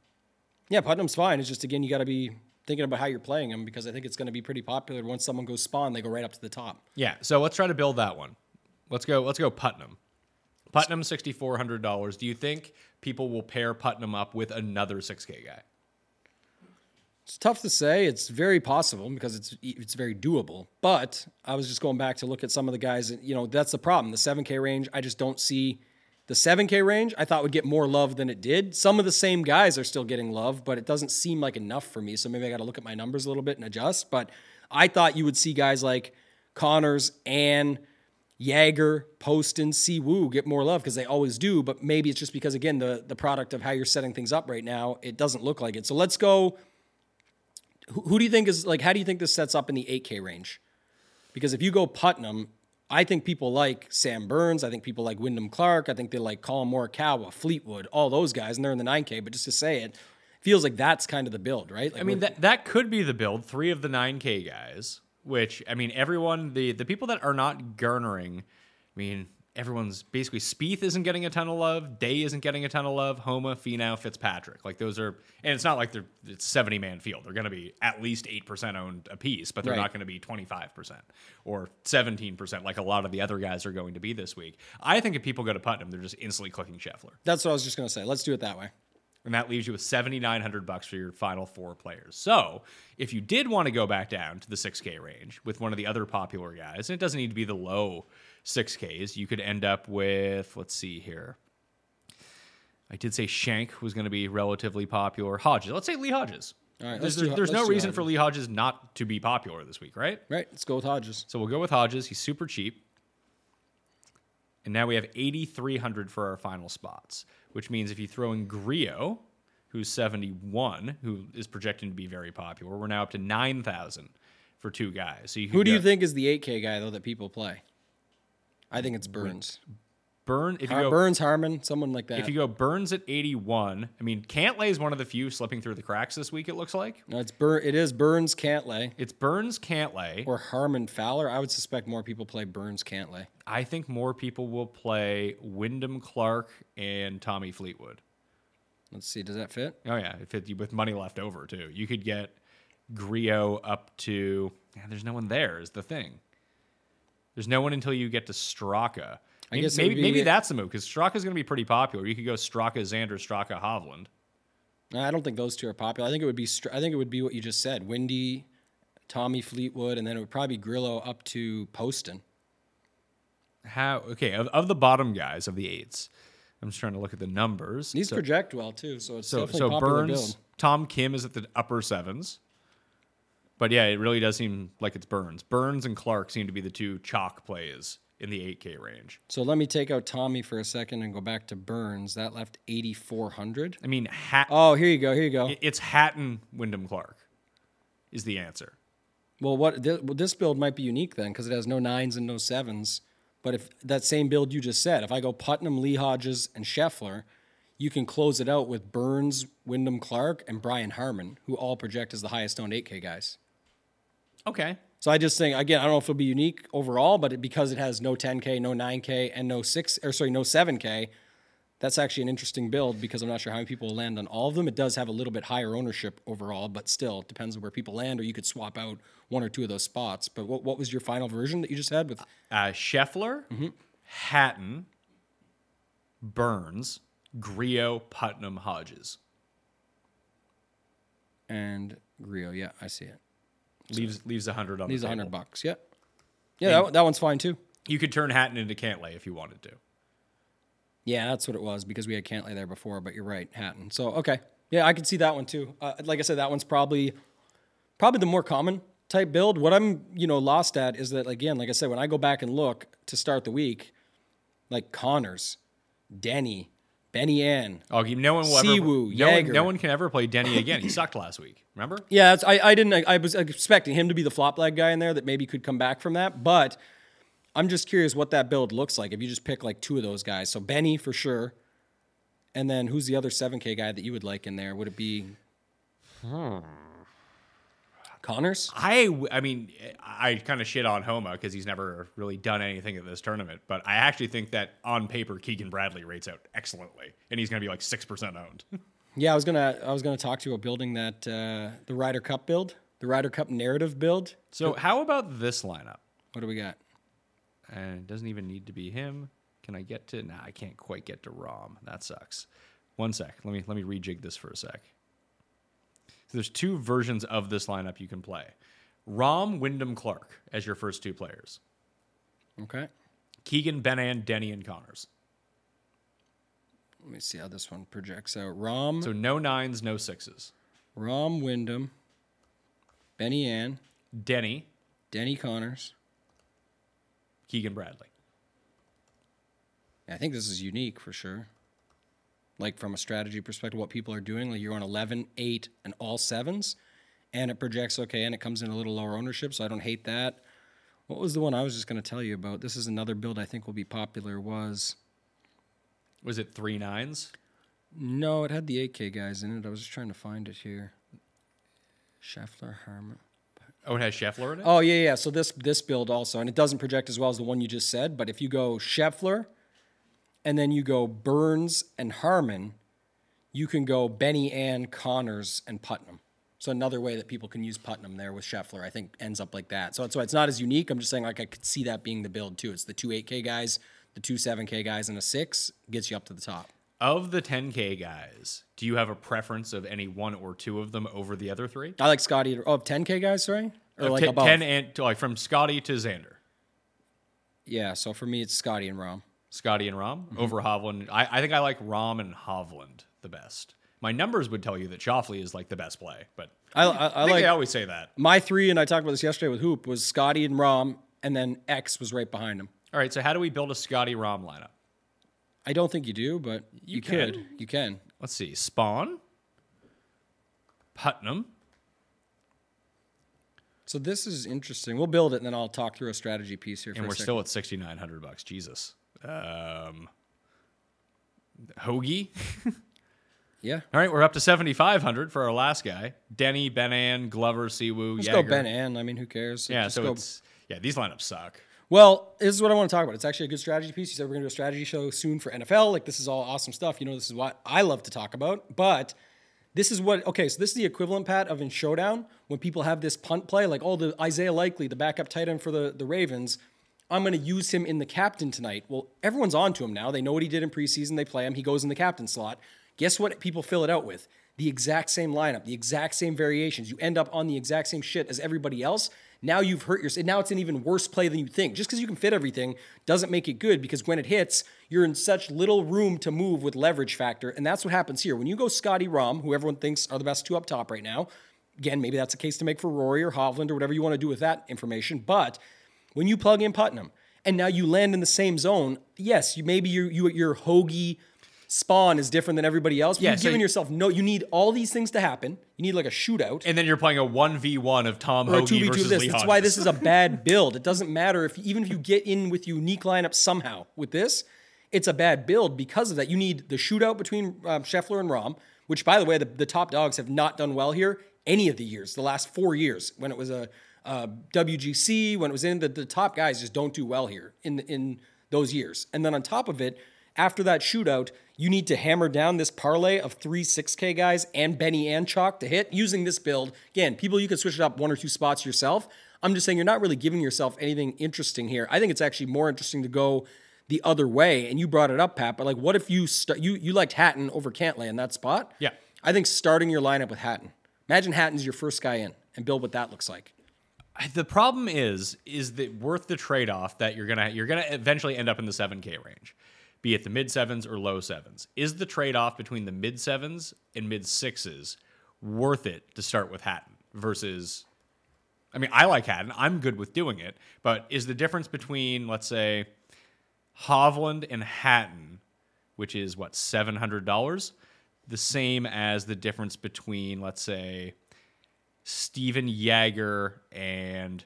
Yeah, Putnam's fine. It's just again, you got to be thinking about how you're playing them because I think it's going to be pretty popular. Once someone goes Spaun, they go right up to the top. Yeah. So let's try to build that one. Let's go. Let's go Putnam. Putnam sixty four hundred dollars. Do you think people will pair Putnam up with another six K guy? It's tough to say. It's very possible because it's it's very doable. But I was just going back to look at some of the guys. And, You know, that's the problem. The seven K range, I just don't see. The 7K range, I thought would get more love than it did. Some of the same guys are still getting love, but it doesn't seem like enough for me. So maybe I got to look at my numbers a little bit and adjust. But I thought you would see guys like Conners and Jaeger, Poston, Siwoo get more love because they always do. But maybe it's just because again the the product of how you're setting things up right now, it doesn't look like it. So let's go. Who, who do you think is like? How do you think this sets up in the 8K range? Because if you go Putnam, I think people like Sam Burns. I think people like Wyndham Clark. I think they like Collin Morikawa, Fleetwood, all those guys, and they're in the 9K. But just to say it, feels like that's kind of the build, right? Like I mean, that that could be the build. Three of the nine K guys, which I mean, everyone the the people that are not garnering. I mean, everyone's basically Spieth isn't getting a ton of love. Day isn't getting a ton of love. Homa, Finau, Fitzpatrick, like those are, and it's not like they're it's seventy man field. They're going to be at least eight percent owned a piece, but they're Right. not going to be twenty five percent or seventeen percent like a lot of the other guys are going to be this week. I think if people go to Putnam, they're just instantly clicking Scheffler. that's what I was just gonna say. Let's do it that way. and that leaves you with 7900 bucks for your final four players. So, if you did want to go back down to the 6k range with one of the other popular guys, and it doesn't need to be the low 6ks, you could end up with let's see here. I did say Shank was going to be relatively popular. Hodges, let's say Lee Hodges. All right, there's do- there's no reason for Lee Hodges not to be popular this week, right? Right. Let's go with Hodges. So we'll go with Hodges. He's super cheap. And now we have 8,300 for our final spots, which means if you throw in Grillo, who's 71, who is projected to be very popular, we're now up to 9,000 for two guys. So you Who do you think is the 8K guy though that people play? I think it's Burns. Burn if you Har- go Burns, Harman, someone like that. if you go Burns at 81. I mean, Cantlay is one of the few slipping through the cracks this week. It looks like no, it's Bur- It is Burns, Cantlay, it's Burns, Cantlay. or Harman, Fowler. I would suspect more people play Burns, Cantlay. I think more people will play Wyndham Clark and Tommy Fleetwood. Let's see. Does that fit? Oh yeah, if it, with money left over too, you could get Grillo up to. Yeah, there's no one there. Is the thing. There's no one until you get to Straka. I Maybe, guess maybe, be- maybe that's the move because Straka is going to be pretty popular. You could go Straka, Xander, Straka, Hovland. I don't think those two are popular. I think it would be. I think it would be what you just said: Windy, Tommy Fleetwood, and then it would probably be Grillo up to Poston. How okay of, of the bottom guys of the eights. I'm just trying to look at the numbers. These so, project well too, so it's so, definitely so popular Burns, build. Tom Kim is at the upper sevens. But yeah, it really does seem like it's Burns. Burns and Clark seem to be the two chalk plays in the 8K range. So let me take out Tommy for a second and go back to Burns. That left 8,400. I mean, Hat- Oh, here you go. Here you go. it's Hatton Wyndham Clark is the answer. Well, what this, well, this build might be unique then because it has no nines and no sevens. But if that same build you just said, if I go Putnam, Lee Hodges, and Scheffler, you can close it out with Burns, Wyndham Clark, and Brian Harman, who all project as the highest owned 8K guys. Okay. So I just think again, I don't know if it'll be unique overall, but it, because it has no 10K, no 9K, and no six or sorry, no 7K, that's actually an interesting build because I'm not sure how many people will land on all of them. It does have a little bit higher ownership overall, but still, it depends on where people land, or you could swap out one or two of those spots. But what, what was your final version that you just had with Uh, Scheffler, Hatton, Burns, Grillo, Putnam, Hodges. and Grillo? Yeah, I see it. Leaves leaves a hundred on the a hundred bucks. Yeah, yeah, that, that one's fine too. You could turn Hatton into Cantlay if you wanted to. Yeah, that's what it was because we had Cantlay there before. But you're right, Hatton. So okay, yeah, I could see that one too. Uh, like I said, that one's probably probably the more common type build. What I'm you know lost at is that again, like I said, when I go back and look to start the week, like Conners, Denny, Benny An. Oh, you- no one will ever. No, one, no one can ever play Denny again. He sucked last week. Remember? *laughs* Yeah, that's, I, I didn't. I was expecting him to be the flop leg guy in there that maybe could come back from that. But I'm just curious what that build looks like if you just pick like two of those guys. So Benny for sure, and then who's the other 7K guy that you would like in there? Would it be hmm. Conners? I, w- I mean, I kind of shit on Homa because he's never really done anything at this tournament. But I actually think that on paper, Keegan Bradley rates out excellently, and he's going to be like six percent owned. Yeah, I was gonna I was gonna talk to you about building that uh, the Ryder Cup build, the Ryder Cup narrative build. so how about this lineup? What do we got? And it doesn't even need to be him. Can I get to? Nah, I can't quite get to Rahm. That sucks. One sec. Let me let me rejig this for a sec. So there's two versions of this lineup you can play. Rahm, Wyndham, Clark as your first two players. Okay, Keegan, Ben An, Denny, and Conners. let me see how this one projects out. Rahm, So no nines, no sixes. Rahm Wyndham, Benny An, Denny, Denny Conners. Keegan Bradley. I think this is unique for sure. Like from a strategy perspective, what people are doing, like you're on 11, 8, and all sevens, and it projects okay, and it comes in a little lower ownership, so I don't hate that. What was the one I was just going to tell you about? This is another build I think will be popular. Was Was it three nines? no, it had the 8K guys in it. I was just trying to find it here. Scheffler, Harman. Oh, it has Scheffler in it? Oh yeah, yeah. So this this build also, and it doesn't project as well as the one you just said. But if you go Scheffler, and then you go Burns and Harman, you can go Benny An, Conners, and Putnam. So another way that people can use Putnam there with Scheffler, I think ends up like that. So that's why it's not as unique. I'm just saying like I could see that being the build too. It's the two 8K guys, the two 7K guys, and a six gets you up to the top. Of the 10K guys, do you have a preference of any one or two of them over the other three? I like Scotty. Oh, 10K guys, sorry, or Uh, like te- above. 10 and like from Scotty to Xander. Yeah. So for me, it's Scotty and Rahm. Scotty and Rahm Mm-hmm. over Hovland. I, I think I like Rahm and Hovland the best. My numbers would tell you that Shoffley is like the best play, but I, I, I, I like they always say that. My three, and I talked about this yesterday with Hoop, was Scotty and Rahm, and then X was right behind him. All right, so how do we build a Scotty Rahm lineup? I don't think you do, but you, You could. can. You can. Let's see. Spaun, Putnam, So this is interesting. We'll build it, and then I'll talk through a strategy piece here. And we're still at 6900 bucks. Jesus. Um, Hoge. *laughs* Yeah. All right, we're up to 7,500 for our last guy. Denny, Ben An, Glover, Siwoo, Let's Jaeger. go Ben An. I mean, who cares? Yeah, Just so go- it's yeah, these lineups suck. Well, this is what I want to talk about. It's actually a good strategy piece. You said we're going to do a strategy show soon for NFL. Like, this is all awesome stuff. You know, this is what I love to talk about. But this is what, okay, so this is the equivalent, Pat, of in Showdown when people have this punt play, like, oh, the Isaiah Likely, the backup tight end for the, the Ravens, I'm going to use him in the captain tonight. Well, everyone's on to him now. They know what he did in preseason. They play him. He goes in the captain slot. Guess what people fill it out with? The exact same lineup, the exact same variations. You end up on the exact same shit as everybody else. Now you've hurt yourself. Now it's an even worse play than you think. Just because you can fit everything doesn't make it good because when it hits, you're in such little room to move with leverage factor. And that's what happens here. When you go Scotty Rahm, who everyone thinks are the best two up top right now, again, maybe that's a case to make for Rory or Hovland or whatever you want to do with that information. But when you plug in Putnam and now you land in the same zone, yes, you maybe you you your Hoge Spaun is different than everybody else. But Yeah, you're so giving you- yourself no. You need all these things to happen. You need like a shootout And then you're playing a 1v1 of Tom or Hoge v versus this. Lee That's why this *laughs* is a bad build. It doesn't matter if even if you get in with unique lineup somehow with this, it's a bad build because of that. You need the shootout between um, Scheffler and Rahm, which by the way, the, the top dogs have not done well here any of the years, the last four years when it was a, uh WGC, when it was in the, the top guys just don't do well here in in those years. And then on top of it, after that shootout, you need to hammer down this parlay of three 6K guys and Benny and Chalk to hit using this build. Again, people, you can switch it up one or two spots yourself. I'm just saying you're not really giving yourself anything interesting here. I think it's actually more interesting to go the other way. And you brought it up, Pat. But like, what if you st- you you liked Hatton over Cantlay in that spot? Yeah. I think starting your lineup with Hatton. Imagine Hatton's your first guy in, and build what that looks like. The problem is is that worth the trade-off that you're gonna you're gonna eventually end up in the 7k range be it the mid sevens or low sevens. Is the trade-off between the mid sevens and mid sixes worth it to start with hatton versus i mean i like hatton i'm good with doing it but is the difference between let's say hovland and hatton which is what $700 the same as the difference between let's say Stephan Jaeger and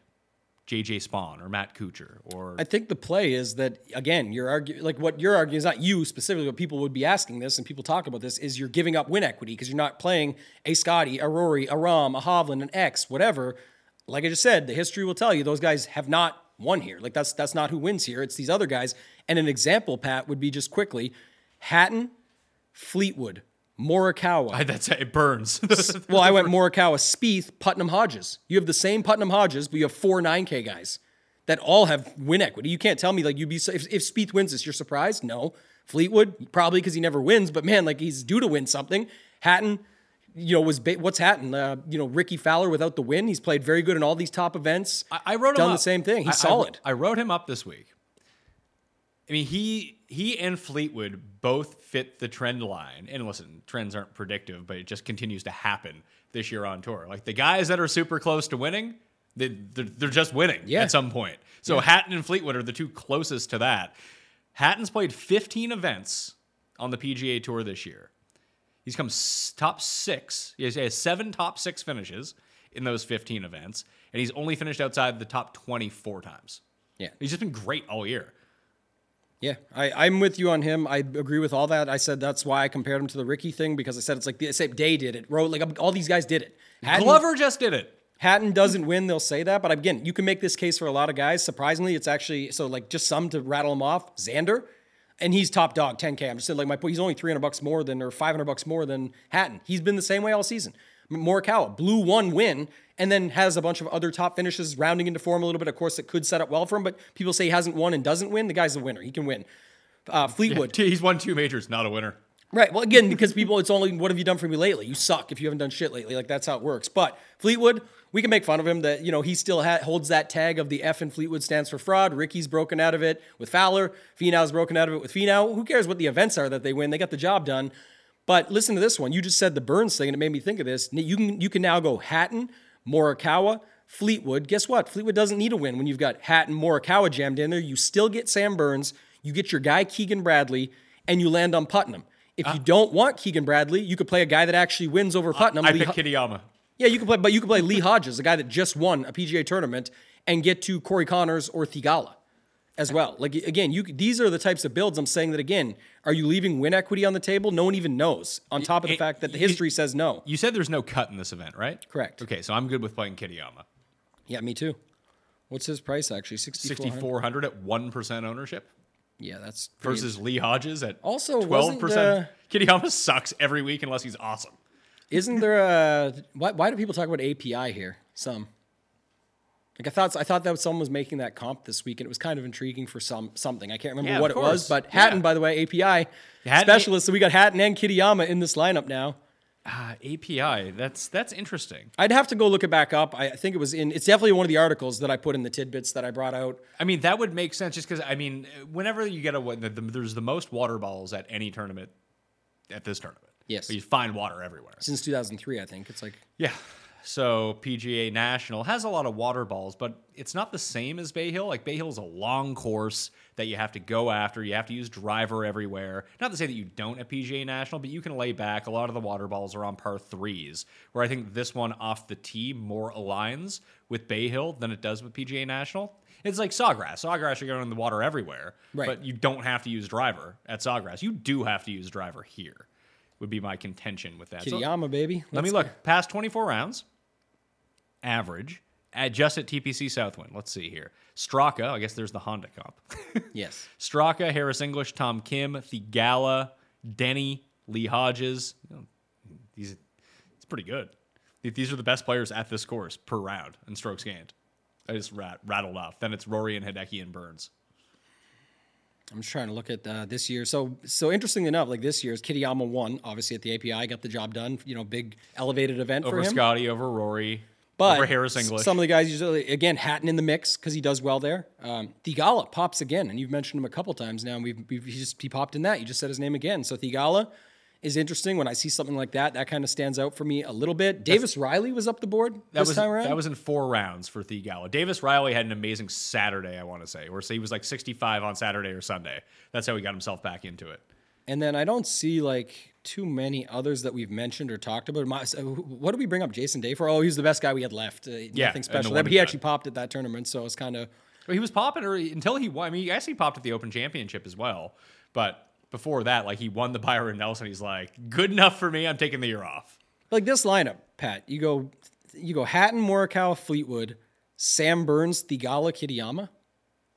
JJ Spaun or Matt Kuchar or I think the play is that again, you're arguing like what you're arguing is not you specifically, but people would be asking this and people talk about this is you're giving up win equity because you're not playing a Scotty, a Rory, a Rahm, a Hovland, an X, whatever. Like I just said, the history will tell you those guys have not won here. Like that's that's not who wins here. It's these other guys. And an example, Pat, would be just quickly Hatton, Fleetwood, Morikawa. that's it burns. *laughs* well, I went Morikawa, Spieth, Putnam, Hodges. You have the same Putnam Hodges, but you have four 9K guys that all have win equity. You can't tell me like you'd be if, if Spieth wins this, you're surprised. No, Fleetwood probably because he never wins, but man, like he's due to win something. Hatton, you know, was ba- what's Hatton? Uh, you know, Rickie Fowler without the win. He's played very good in all these top events. I, I wrote done him the same thing. He's I- I- solid. I, wrote him up this week. I mean, he he and Fleetwood both fit the trend line. And listen, trends aren't predictive, but it just continues to happen this year on tour. Like the guys that are super close to winning, they, they're, they're just winning Yeah. at some point. So Hatton and Fleetwood are the two closest to that. Hatton's played 15 events on the PGA Tour this year. He's come s- top six. He has, he has seven top six finishes in those 15 events, and he's only finished outside the top 24 times. yeah. He's just been great all year. Yeah, I, I'm with you on him. I agree with all that. I said that's why I compared him to the Rickie thing because I said it's like the same day did it. Wrote like all these guys did it. Hatton- Glover just did it. Hatton doesn't win, they'll say that. But again, you can make this case for a lot of guys. Surprisingly, it's actually so like just some to rattle them off. Xander, and he's top dog, 10k. I'm just saying like my he's only 300 bucks more than or 500 bucks more than Hatton. He's been the same way all season. Morikawa blew one win and then has a bunch of other top finishes rounding into form a little bit. Of course, it could set up well for him, but people say he hasn't won and doesn't win. The guy's a winner. He can win. Uh, Fleetwood, *laughs* He's won two majors, not a winner. Right. Well, again, because people, it's only what have you done for me lately? You suck if you haven't done shit lately. Like that's how it works. But Fleetwood, we can make fun of him that you know he still ha- holds that tag of the F in Fleetwood stands for fraud. Rickie's broken out of it with Fowler. Finau's broken out of it with Finau. Who cares what the events are that they win? They got the job done. But listen to this one. You just said the Burns thing, and it made me think of this. You can you can now go Hatton, Morikawa, Fleetwood. Guess what? Fleetwood doesn't need a win when you've got Hatton, Morikawa jammed in there. You still get Sam Burns. You get your guy Keegan Bradley, and you land on Putnam. If you ah. don't want Keegan Bradley, you could play a guy that actually wins over Putnam. I Lee pick Ho- Kitayama. yeah, you can play, but you can play Lee Hodges, a guy that just won a PGA tournament, and get to Corey Conners or Theegala. As well. Like again, you these are the types of builds I'm saying that again, are you leaving win equity on the table? No one even knows. On top of the it- fact that the history says no. You said there's no cut in this event, right? Correct. Okay, so I'm good with playing Kitayama. Yeah, me too. What's his price actually? 6400. 6,400 at 1% ownership Yeah, that's versus Lee Hodges at Also, 12%. wasn't, uh, Kitayama sucks every week unless he's awesome. Isn't there a why, why do people talk about API here? Some. Like I thought, I thought that someone was making that comp this week, and it was kind of intriguing for some something. I can't remember Yeah, what it was, but Hatton, Yeah. by the way, API Hatton- specialist. So we got Hatton and Kitayama in this lineup now. Ah, API, that's that's interesting. I'd have to go look it back up. I think it was in. It's definitely one of the articles that I put in the tidbits that I brought out. I mean, that would make sense just because, I mean, whenever you get a, the, the, there's the most water balls at any tournament at this tournament. Yes. You find water everywhere. Since 2003, I think it's like Yeah. So PGA National has a lot of water balls, but it's not the same as Bay Hill. Like Bay Hill is a long course that you have to go after. You have to use driver everywhere. Not to say that you don't at PGA National, but you can lay back. A lot of the water balls are on par threes, where I think this one off the tee more aligns with Bay Hill than it does with PGA National. It's like Sawgrass. Sawgrass, you're going in the water everywhere, Right. but you don't have to use driver at Sawgrass. You do have to use driver here. Would be my contention with that. So- baby. let me Let's- look. Past 24 rounds, average, at just at TPC Southwind. Let's see here. Straka, I guess there's the Honda comp. *laughs* Yes. Straka, Harris English, Tom Kim, Theegala, Denny, Lee Hodges. You know, these, it's pretty good. These are the best players at this course per round and strokes gained. I just rat, rattled off. Then it's Rory and Hideki and Burns. I'm just trying to look at uh, this year. So, so interesting enough, like this year's Kitayama won, obviously at the API, got the job done. You know, big elevated event Over for him. Scotty, over Rory, But over Harris English. Some of the guys usually again Hatton in the mix because he does well there. Um, Theegala pops again, and you've mentioned him a couple times now. And we've, we've he just he popped in that. You just said his name again. So Theegala is interesting. When I see something like that, that kind of stands out for me a little bit. Davis Riley was up the board That this was time around. that was in four rounds for Theegala. Davis Riley had an amazing Saturday, I want to say, where say he was like 65 on Saturday or Sunday. That's how he got himself back into it. And then I don't see like too many others that we've mentioned or talked about. My, so what do we bring up Jason Day for? Oh, he's the best guy we had left. Uh, in nothing special he actually popped at that tournament, so it's kind of But he was popping early until he won. I mean, I guess he popped at the Open Championship as well. But before that, like he won the Byron Nelson. He's like, good enough for me. I'm taking the year off. like this lineup, Pat. You go, you go Hatton, Morikawa, Fleetwood, Sam Burns, Theegala, Kitayama.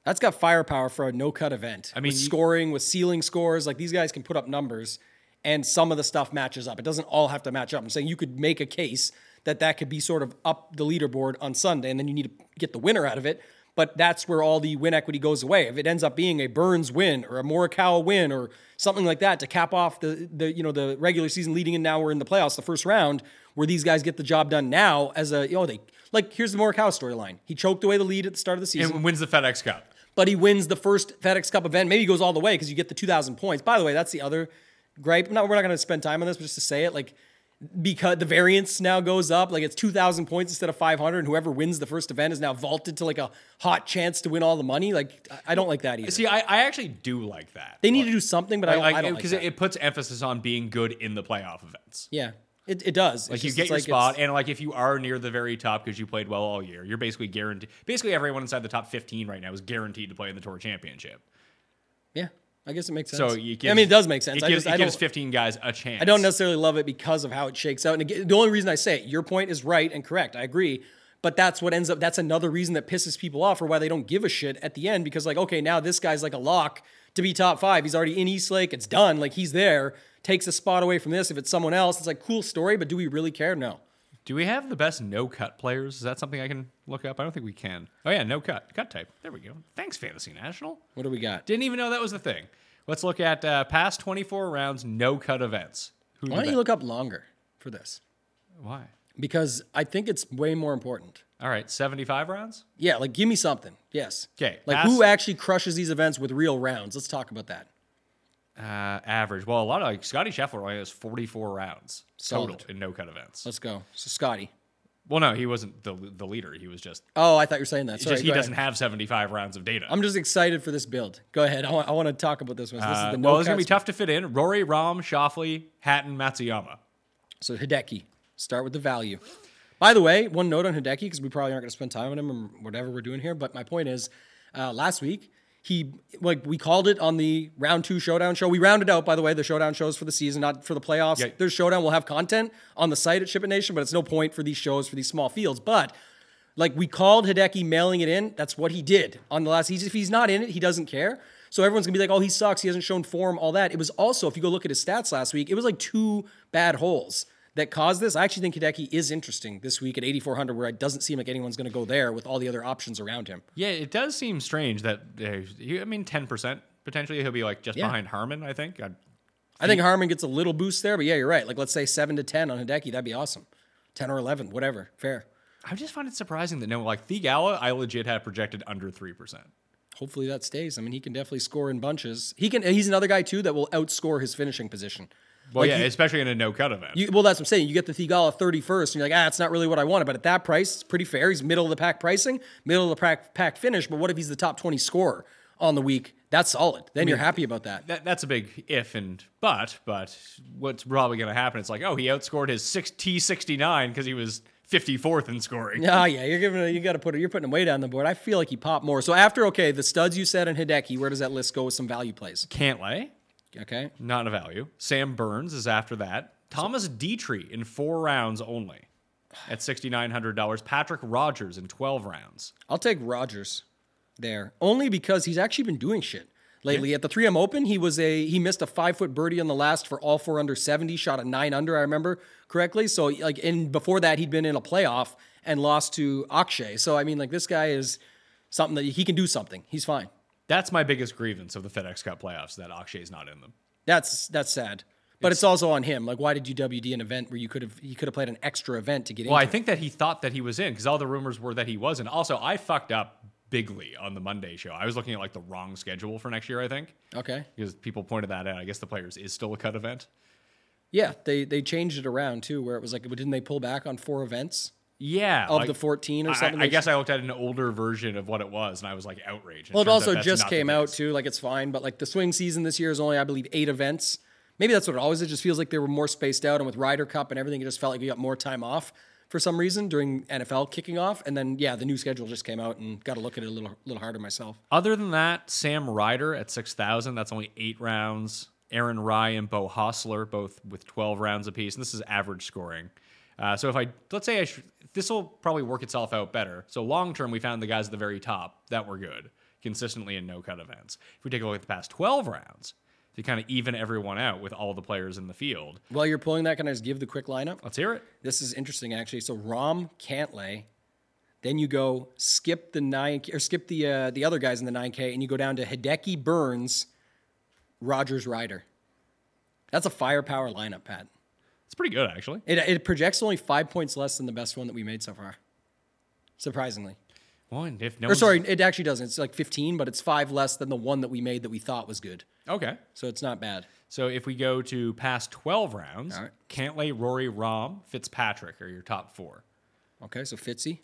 That's got firepower for a no-cut event. I mean, with scoring with ceiling scores, like these guys can put up numbers, and some of the stuff matches up. It doesn't all have to match up. I'm saying you could make a case that that could be sort of up the leaderboard on Sunday, and then you need to get the winner out of it. But that's where all the win equity goes away. If it ends up being a Burns win or a Morikawa win or something like that to cap off the the you know the regular season leading in now we're in the playoffs, the first round, where these guys get the job done now as a you know they like here's the Morikawa storyline. He choked away the lead at the start of the season And wins the FedEx Cup. But he wins the first FedEx Cup event. Maybe he goes all the way because you get the 2,000 points. By the way, that's the other gripe. No, we're not going to spend time on this, but just to say it, like because the variance now goes up, like it's 2,000 points instead of 500, and whoever wins the first event is now vaulted to like a hot chance to win all the money. Like I- don't like that either. See, I, I actually do like that. they need to do something, but I don't like I don't like because it puts emphasis on being good in the playoff events. yeah, it, it does. Like It's you just- get your like spot, and like if you are near the very top because you played well all year, you're basically guaranteed. Basically, everyone inside the top 15 right now is guaranteed to play in the tour championship. yeah, I guess it makes sense. So you gives, I mean, it does make sense. It I gives, just it I gives 15 guys a chance. I don't necessarily love it because of how it shakes out. And again, the only reason I say it, your point is right and correct. I agree. But that's what ends up, that's another reason that pisses people off or why they don't give a shit at the end because, like, okay, now this guy's like a lock to be top five. He's already in East Lake. It's done. Like, he's there, takes a spot away from this. If it's someone else, it's like, cool story, but do we really care? No. Do we have the best no cut players? Is that something I can look up? I don't think we can. Oh yeah, no cut, cut type. There we go. Thanks, Fantasy National. What do we got? Didn't even know that was the thing. Let's look at uh, past 24 rounds no cut events. Who Why don't you look up longer for this? Why? Because I think it's way more important. All right, 75 rounds. Yeah, like give me something. Yes. Okay. Like pass- who actually crushes these events with real rounds? Let's talk about that. Uh, average. Well, a lot of like Scotty Scheffler only has 44 rounds total Solid. in no cut events. Let's go. So Scotty. Well, no, he wasn't the the leader. He was just. Oh, I thought you were saying that. Sorry, just he go ahead. doesn't have 75 rounds of data. I'm just excited for this build. Go ahead. I want, I want to talk about this one. So this Uh, is the no well, it's gonna be tough to fit in. Rory, Rahm, Shoffley, Hatton, Matsuyama. So Hideki, start with the value. By the way, one note on Hideki because we probably aren't going to spend time on him or whatever we're doing here. But my point is, uh, last week He like we called it on the round two showdown show. We rounded out, by the way, the showdown shows for the season, not for the playoffs. Yeah. There's showdown. We'll have content on the site at Ship It Nation, but it's no point for these shows for these small fields. But like we called Hideki mailing it in. That's what he did on the last. He's, if he's not in it, he doesn't care. So everyone's gonna be like, "Oh, he sucks. He hasn't shown form." All that. It was also, if you go look at his stats last week, it was like two bad holes that caused this. I actually think Hideki is interesting this week at 8,400, where it doesn't seem like anyone's gonna go there with all the other options around him. Yeah, it does seem strange that uh, I mean, ten percent potentially he'll be like just Yeah. behind Harman. I think. I'd, I think Harman gets a little boost there, but yeah, you're right. Like let's say seven to ten on Hideki, that'd be awesome. Ten or eleven, whatever, fair. I just find it surprising that no, like Theegala, I legit had projected under three percent. Hopefully that stays. I mean, he can definitely score in bunches. He can. He's another guy too that will outscore his finishing position. Well, Like, yeah, you- especially in a no cut event. You, well, that's what I'm saying. You get the Theegala 31st, and you're like, ah, it's not really what I wanted. But at that price, it's pretty fair. He's middle of the pack pricing, middle of the pack, pack finish. But what if he's the top 20 scorer on the week? That's solid. Then you're happy about that. that, that's a big if and but, but what's probably going to happen? It's like, oh, he outscored his six T sixty nine because he was fifty fourth in scoring. Ah, yeah, you're giving. You got to put. it. You're putting him way down the board. I feel like he popped more. So after okay, the studs you said and Hideki, where does that list go with some value plays? Cantlay, Okay, not a value. Sam Burns is after that. Thomas Detry in four rounds only at sixty nine hundred dollars. Patrick Rodgers in twelve rounds. I'll take Rodgers there only because he's actually been doing shit lately. At the 3M Open, he was a he missed a five foot birdie on the last for all four under 70, shot a nine under, I remember correctly. So like in before that, he'd been in a playoff and lost to Akshay. So I mean, like this guy is something that he can do something. He's fine. That's my biggest grievance of the FedEx Cup playoffs that Akshay's not in them. That's that's sad. But it's, also on him. Like, why did you WD an event where you could have you could have played an extra event to get in? Well, I it? think that he thought that he was in because all the rumors were that he wasn't. Also, I fucked up bigly on the Monday show. I was looking at like the wrong schedule for next year. I think Okay. because people pointed that out. I guess the players is still a cut event. Yeah, they they changed it around too, where it was like, didn't they pull back on four events? Yeah, Of the 14 or I- something, I, they guess I looked at an older version of what it was, and I was like outraged. Well, it also just came out too. Like it's fine, but like the swing season this year is only, I believe, eight events. Maybe that's what it always. Is. It just feels like they were more spaced out, and with Ryder Cup and everything, it just felt like we got more time off for some reason during NFL kicking off. And then yeah, the new schedule just came out, and got to look at it a little little harder myself. Other than that, Sam Ryder at six thousand. That's only eight rounds. Aaron Rai and Beau Hossler both with twelve rounds apiece, and this is average scoring. Uh, so if I let's say I sh- this will probably work itself out better. So long term, we found the guys at the very top that were good consistently in no cut events. If we take a look at the past twelve rounds to kind of even everyone out with all the players in the field, While you're pulling that, can I just give the quick lineup? let's hear it. This is interesting actually. So Rahm Cantlay, then you go skip the nine or skip the uh, the other guys in the nine K, and you go down to Hideki Burns, Rodgers Ryder. That's a firepower lineup, Pat. It's pretty good actually. It, it projects only five points less than the best one that we made so far. Surprisingly. One, if no, Or sorry, it actually doesn't. It's like 15, but it's five less than the one that we made that we thought was good. okay. So it's not bad. So if we go to past 12 rounds, All right. Cantlay, Rory, Rahm, Fitzpatrick are your top four. Okay, so Fitzy.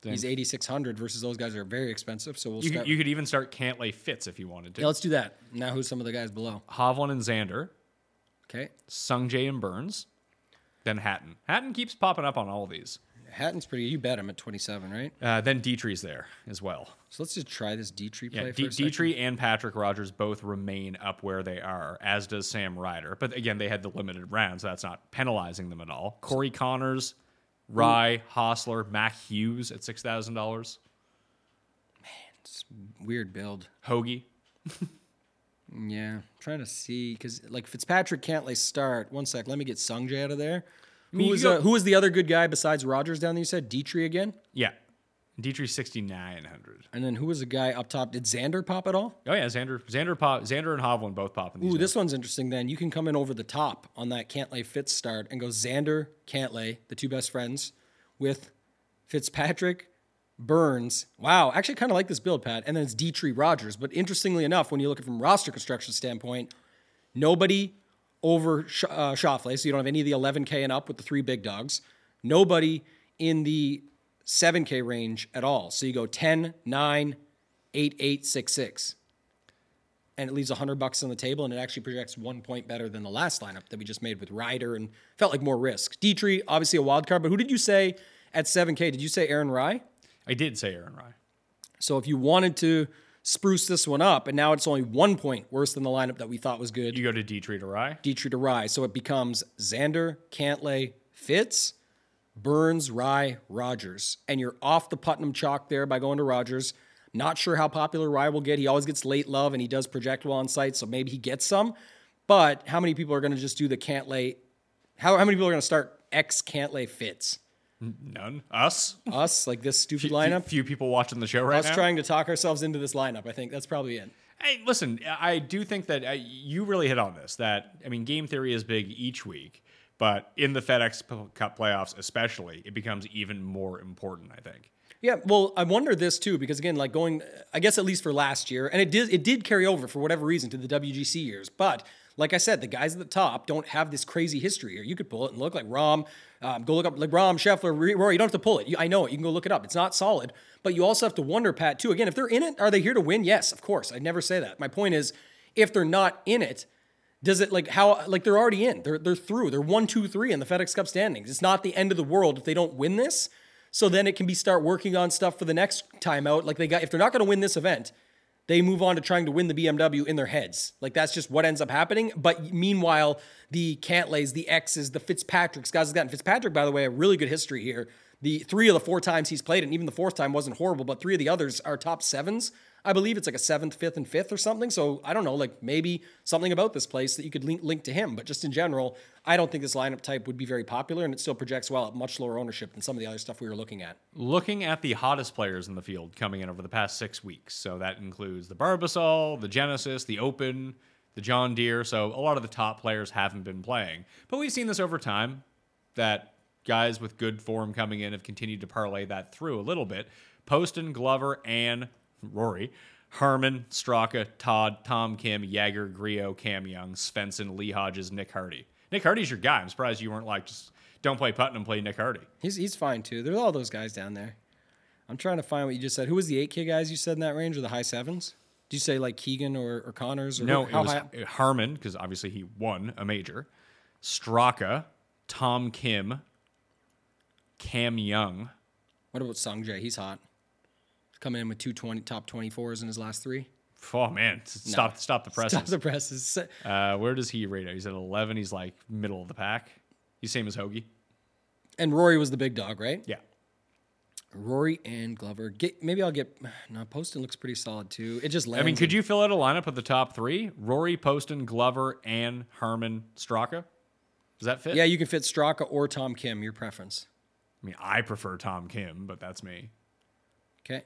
Then He's 8,600 versus those guys are very expensive. So we'll you, start. could, you could even start Cantlay Fitz if you wanted to. yeah, let's do that. Now, who's some of the guys below? Hovland and Xander, Okay. Sungjae and Burns, then Hatton. Hatton keeps popping up on all these. Hatton's pretty. You bet him at 27, right? Uh, then Detry's there as well. So let's just try this Detry play Yeah, for D- a second. Detry and Patrick Rodgers both remain up where they are, as does Sam Ryder. But again, they had the limited round, so that's not penalizing them at all. Corey Conners, Rai, Hossler, Mac Hughes at $6,000. Man, it's weird build. Hoge. *laughs* Yeah, I'm trying to see because like Fitzpatrick Cantlay start. One sec, let me get Sungjae out of there. Who mean, you was go- uh, who was the other good guy besides Rodgers down there? You said Detry again, Yeah. Detry 6,900. and then who was the guy up top? Did Xander pop at all? Oh yeah, Xander, Xander, pop, Xander and Hovland both pop in these. Ooh, notes. this one's interesting. Then you can come in over the top on that Cantlay Fitz start and go Xander Cantlay, the two best friends, with Fitzpatrick Burns. Wow, actually kind of like this build, Pat. And then it's Detry Rodgers. But interestingly enough, when you look at it from roster construction standpoint, nobody over Sh- uh, Shoffley, so you don't have any of the 11K and up with the three big dogs. Nobody in the 7K range at all. So you go 10, 9, 8, 8, 6, 6 and it leaves 100 bucks on the table and it actually projects one point better than the last lineup that we just made with Ryder and felt like more risk. Detry, obviously a wild card, but who did you say at 7K? Did you say Aaron Rai? I did say Aaron Rai. So if you wanted to spruce this one up, and now it's only one point worse than the lineup that we thought was good. You go to Detry to Rai. Detry to Rai. So it becomes Xander, Cantlay, Fitz, Burns, Rai, Rodgers. And you're off the Putnam chalk there by going to Rodgers. Not sure how popular Rai will get. He always gets late love and he does project well on site, so maybe he gets some. But how many people are going to just do the Cantlay? How, how many people are going to start X Cantlay Fitz? None. Us. Us, like this stupid Few, lineup? few people watching the show right Us now. Us trying to talk ourselves into this lineup. I think that's probably it. Hey, listen, I do think that uh, you really hit on this. That I mean, game theory is big each week, but in the FedEx Cup playoffs, especially, it becomes even more important. I think. Yeah, well, I wonder this too because again, like going, I guess at least for last year, and it did it did carry over for whatever reason to the WGC years. But like I said, the guys at the top don't have this crazy history here. You could pull it and look like Rahm, um, go look up like Rahm, Scheffler, Rory. You don't have to pull it. You, I know it. You can go look it up. It's not solid, but you also have to wonder, Pat, too. Again, if they're in it, are they here to win? Yes, of course. I'd never say that. My point is, if they're not in it, does it like how like they're already in? They're they're through. They're one, two, three in the FedEx Cup standings. It's not the end of the world if they don't win this. So then it can be start working on stuff for the next time out. Like they got if they're not going to win this event, they move on to trying to win the BMW in their heads. Like that's just what ends up happening. But meanwhile, the Cantlays, the X's, the Fitzpatricks, guys like. And Fitzpatrick, by the way, a really good history here. The three of the four times he's played, and even the fourth time wasn't horrible, but three of the others are top sevens. I believe it's like a seventh, fifth, and fifth or something. So I don't know, like maybe something about this place that you could link, link to him. But just in general, I don't think this lineup type would be very popular, and it still projects well at much lower ownership than some of the other stuff we were looking at. Looking at the hottest players in the field coming in over the past six weeks, so that includes the Barbasol, the Genesis, the Open, the John Deere. So a lot of the top players haven't been playing, but we've seen this over time that guys with good form coming in have continued to parlay that through a little bit. Poston, Glover, and Rory, Harman, Straka, Todd, Tom Kim, Jaeger, Grillo, Cam Young, Svensson, Lee Hodges, Nick Hardy. Nick Hardy's your guy. I'm surprised you weren't like just don't play Putnam, play Nick Hardy. He's he's fine too. There's all those guys down there. I'm trying to find what you just said. Who was the eight K guys you said in that range or the high sevens? Did you say like Keegan or, or Conners? Or No, who- it was high? Harman because obviously he won a major. Straka, Tom Kim, Cam Young. What about Sung Jae? He's hot. Coming in with two twenty top twenty fours in his last three. Oh man, stop stop the presses. Stop the presses. Uh, where does he rate? out? He's at 11. He's like middle of the pack. He's same as Hoge. And Rory was the big dog, right? Yeah. Rory and Glover. Get maybe I'll get. No, Poston looks pretty solid too. It just. I mean, could you fill out a lineup of the top three? Rory, Poston, Glover, and Harman Straka. Does that fit? Yeah, you can fit Straka or Tom Kim. Your preference. I mean, I prefer Tom Kim, but that's me. Okay.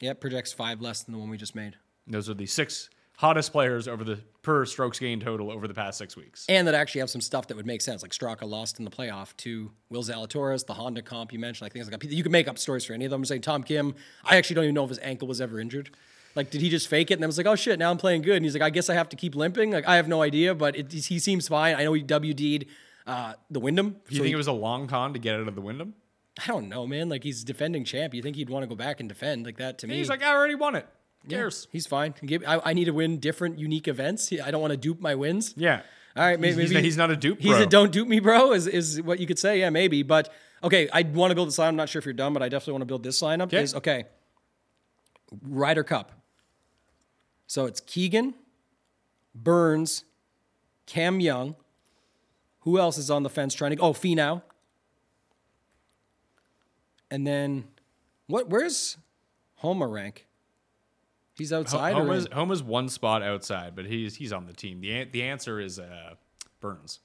Yep, projects five less than the one we just made. Those are the six hottest players over the per strokes gained total over the past six weeks. and that actually have some stuff that would make sense. Like Straka lost in the playoff to Will Zalatoris, the Honda comp you mentioned, like things like that. You can make up stories for any of them. I'm saying Tom Kim, I actually don't even know if his ankle was ever injured. Like, did he just fake it? And I was like, oh shit, now I'm playing good. And he's like, I guess I have to keep limping. Like, I have no idea, but it, he seems fine. I know he WD'd uh, the Wyndham. Do you so think he- it was a long con to get out of the Wyndham? I don't know, man. Like, he's defending champ. You think he'd want to go back and defend like that to me? He's like, I already won it. Who Yeah, cares? He's fine. I, I need to win different, unique events. I don't want to dupe my wins. Yeah. All right, maybe He's- he's not- he's not a dupe He's bro. a don't dupe me, bro. Is is what you could say? Yeah, maybe. But okay, I want to build this lineup. I'm not sure if you're done, but I definitely want to build this lineup. Okay. Is okay. Ryder Cup. So it's Keegan, Burns, Cam Young. Who else is on the fence trying to? Oh, Finau. And then, what? Where's Homa rank? He's outside. Homa's, in? Homa's one spot outside, but he's he's on the team. The the answer is uh, Burns.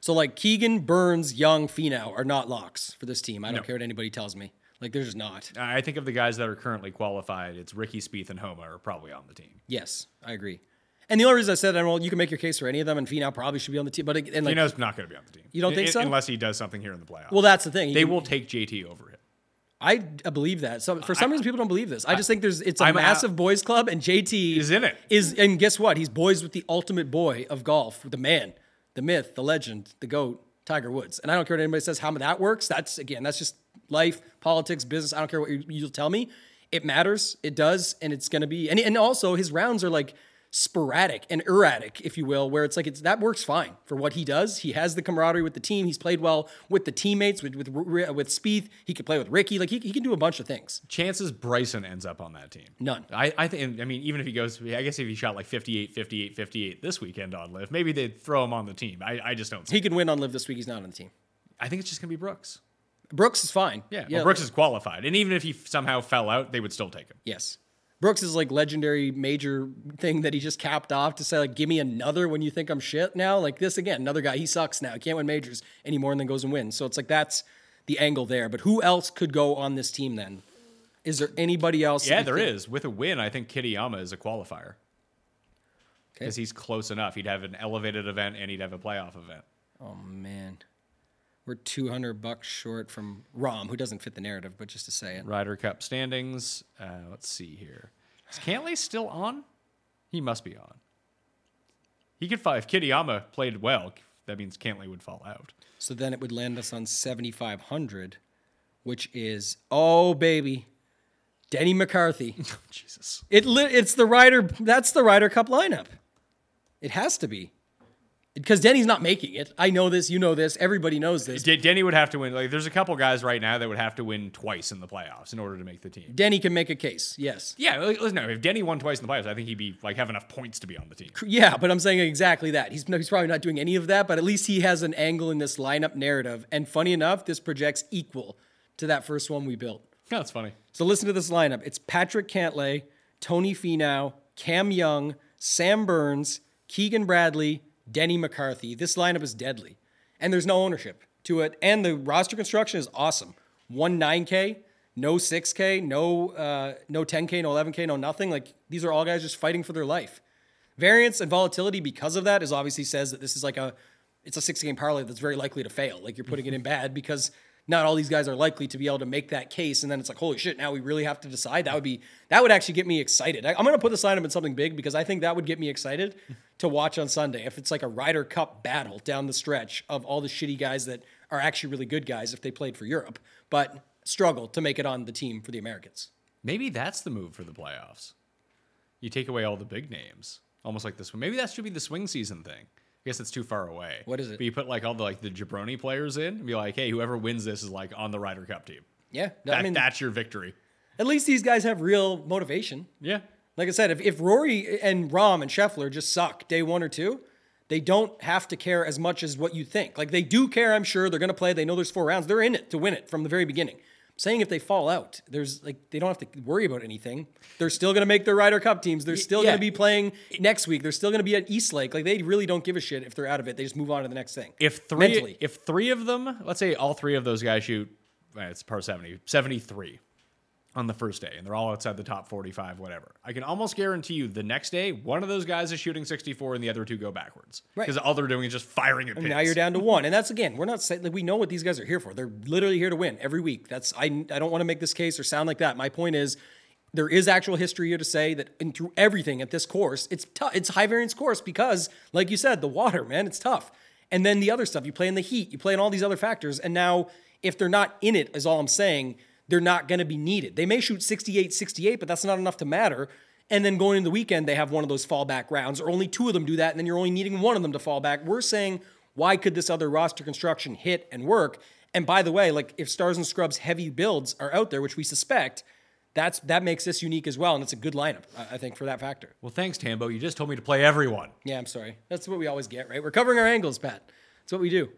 So like Keegan, Burns, Young, Finau are not locks for this team. I don't No. care what anybody tells me. Like they're just not. I think of the guys that are currently qualified. It's Rickie Spieth and Homa are probably on the team. Yes, I agree. And the only reason I said that, well, you can make your case for any of them, and Finau probably should be on the team. But and like, Finau's not going to be on the team. You don't think so? Unless he does something here in the playoffs. well, that's the thing. they You- will take JT over him. I I believe that. So for some reason, people don't believe this. I just think there's it's a I'm massive boys club, and JT Is in it. Is and guess what? He's boys with the ultimate boy of golf, the man, the myth, the legend, the goat, Tiger Woods. And I don't care what anybody says how that works. That's again, that's just life, politics, business. I don't care what you, you'll tell me. It matters. It does, and it's going to be. And and also his rounds are like sporadic and erratic, if you will, where it's like it's that works fine for what he does. He has the camaraderie with the team. He's played well with the teammates, with with with Spieth. He can play with Rickie. Like he, he can do a bunch of things. Chances Bryson ends up on that team. None. I, I think, I mean, even if he goes, I guess if he shot like 58, 58, 58 this weekend on LIV, maybe they'd throw him on the team. I, I just don't see He can win on LIV this week. He's not on the team. I think it's just going to be Brooks. Brooks is fine. Yeah. Well, Brooks is qualified. And even if he somehow fell out, they would still take him. Yes. Brooks is like legendary major thing that he just capped off to say like, give me another when you think I'm shit now. Like this again, another guy. He sucks now. He can't win majors anymore and then goes and wins. So it's like that's the angle there. But who else could go on this team then? Is there anybody else? Yeah, there is. With a win, I think Kitayama is a qualifier. Because he's close enough. He'd have an elevated event and he'd have a playoff event. Oh man. We're 200 bucks short from Rahm, who doesn't fit the narrative, but just to say it. Ryder Cup standings. Uh, let's see here. Is Cantlay still on? He must be on. He could fall. If Kitayama played well, that means Cantlay would fall out. So then it would land us on 7,500, which is, oh, baby, Denny McCarthy. *laughs* Jesus. It li- It's the Ryder, that's the Ryder Cup lineup. It has to be. Because Denny's not making it. I know this. You know this. Everybody knows this. D- Denny would have to win. Like, there's a couple guys right now that would have to win twice in the playoffs in order to make the team. Denny can make a case. Yes. Yeah, listen. No, if Denny won twice in the playoffs, I think he'd be like have enough points to be on the team. Yeah, but I'm saying exactly that. He's, no, he's probably not doing any of that, but at least he has an angle in this lineup narrative. And funny enough, this projects equal to that first one we built. Yeah, that's funny. So listen to this lineup. It's Patrick Cantlay, Tony Finau, Cam Young, Sam Burns, Keegan Bradley, Denny McCarthy. This lineup is deadly. And there's no ownership to it. And the roster construction is awesome. One 9K, no 6K, no uh, no 10K, no 11K, no nothing. Like these are all guys just fighting for their life. Variance and volatility because of that is obviously says that this is like a it's a six game parlay that's very likely to fail. Like you're putting it in bad because not all these guys are likely to be able to make that case. And then it's like, holy shit, now we really have to decide. That would be that would actually get me excited. I, am gonna put this lineup in something big because I think that would get me excited *laughs* to watch on Sunday. If it's like a Ryder Cup battle down the stretch of all the shitty guys that are actually really good guys if they played for Europe, but struggle to make it on the team for the Americans. Maybe that's the move for the playoffs. You take away all the big names, almost like this one. Maybe that should be the swing season thing. I guess it's too far away. What is it? But you put like all the like the jabroni players in and be like, hey, whoever wins this is like on the Ryder Cup team. Yeah, That, I mean, that's your victory. at least these guys have real motivation. Yeah. Like I said, if, if Rory and Rahm and Scheffler just suck day one or two, they don't have to care as much as what you think. Like they do care, I'm sure. They're going to play. They know there's four rounds. They're in it to win it from the very beginning. I'm saying if they fall out, there's like they don't have to worry about anything. They're still going to make their Ryder Cup teams. They're still yeah. going to be playing next week. They're still going to be at East Lake. Like they really don't give a shit if they're out of it. They just move on to the next thing. If three Mentally. if three of them, let's say all three of those guys shoot it's par 70, 73 on the first day, and they're all outside the top 45, whatever. I can almost guarantee you the next day, one of those guys is shooting 64 and the other two go backwards. Right. Because all they're doing is just firing at And pins. now you're down to one, and that's again, we're not saying like we know what these guys are here for. They're literally here to win every week. That's I. I don't want to make this case or sound like that. My point is, there is actual history here to say that in through everything at this course, it's tough. It's high variance course because, like you said, the water, man, it's tough. And then the other stuff, you play in the heat, you play in all these other factors, and now if they're not in it, is all I'm saying. They're not going to be needed. They may shoot 68, 68, but that's not enough to matter. And then going into the weekend, they have one of those fallback rounds, or only two of them do that, and then you're only needing one of them to fall back. We're saying, why could this other roster construction hit and work? And by the way, like if Stars and Scrubs heavy builds are out there, which we suspect, that's that makes this unique as well, and it's a good lineup, I I think, for that factor. well, thanks, Tambo. You just told me to play everyone. Yeah, I'm sorry. That's what we always get, right? We're covering our angles, Pat. That's what we do.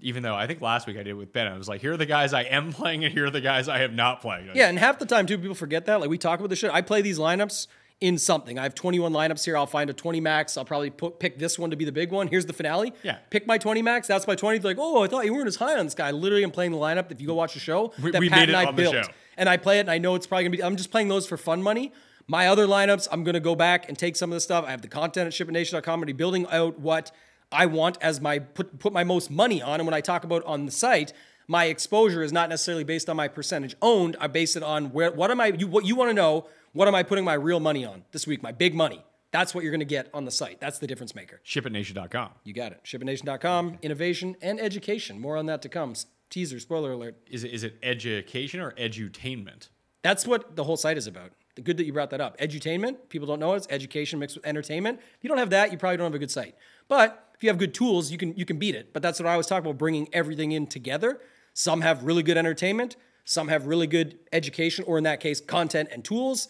Even though I think last week I did with Ben, I was like, here are the guys I am *laughs* playing, and here are the guys I have not played. Yeah, and half the time too, people forget that. Like we talk about the shit. I play these lineups in something. I have 21 lineups here. I'll find a 20 max. I'll probably put, pick this one to be the big one. Here's the finale. Yeah. Pick my 20 max. That's my 20. Like, oh, I thought you weren't as high on this guy. Literally, I literally am playing the lineup. If you go watch the show, We- that we Pat made and I on the built, show. and I play it, and I know it's probably gonna be. I'm just playing those for fun money. My other lineups, I'm gonna go back and take some of the stuff. I have the content at shipitnation.com already building out what I want as my put put my most money on. And when I talk about on the site, my exposure is not necessarily based on my percentage owned. I base it on where what am I you what you want to know, what am I putting my real money on this week, my big money. That's what you're going to get on the site. That's the difference maker. ShipItNation.com. You got it. Shipitnation.com, innovation and education. More on that to come. Teaser, spoiler alert. Is it is it education or edutainment? That's what the whole site is about. The good that you brought that up. Edutainment, people don't know it, it's education mixed with entertainment. If you don't have that, you probably don't have a good site. But if you have good tools, you can you can beat it. But that's what I always talk about, bringing everything in together. Some have really good entertainment, some have really good education, or in that case, content and tools.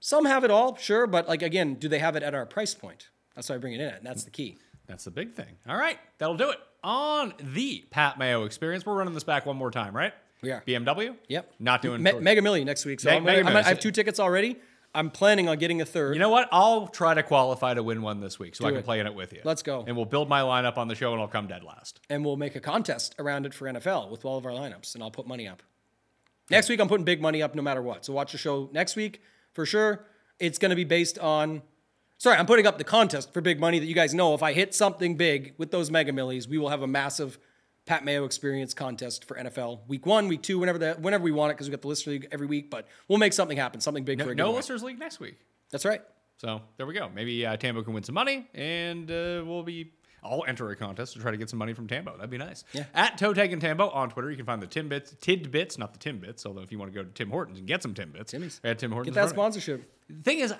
Some have it all, sure, but like again, do they have it at our price point? That's why I bring it in at, and that's the key. That's the big thing. All right, that'll do it on the Pat Mayo experience. We're running this back one more time, right? We are. BMW. Yep. Not doing Me- Mega Million next week. So Me- I'm gonna- Mega I'm gonna- I have two tickets already. I'm planning on getting a third. You know what? I'll try to qualify to win one this week, so I can it. play in it with you. Let's go. And we'll build my lineup on the show, and I'll come dead last. and we'll make a contest around it for NFL with all of our lineups, and I'll put money up. Next week, I'm putting big money up no matter what. So watch the show next week for sure. It's going to be based on. Sorry, I'm putting up the contest for big money that you guys know. If I hit something big with those mega millies, we will have a massive Pat Mayo experience contest for NFL week one, week two, whenever that, whenever we want it, because we got the listener league every week. But we'll make something happen, something big for No, a no listeners league next week. That's right. So there we go. Maybe uh, Tambo can win some money, and uh, we'll be. I'll enter a contest to try to get some money from Tambo. That'd be nice. Yeah. At Toe Tag and Tambo on Twitter, you can find the Timbits, Tidbits, not the Timbits. Although if you want to go to Tim Hortons and get some Timbits, Timmy's. at Tim Hortons. Get that running. sponsorship. The thing is,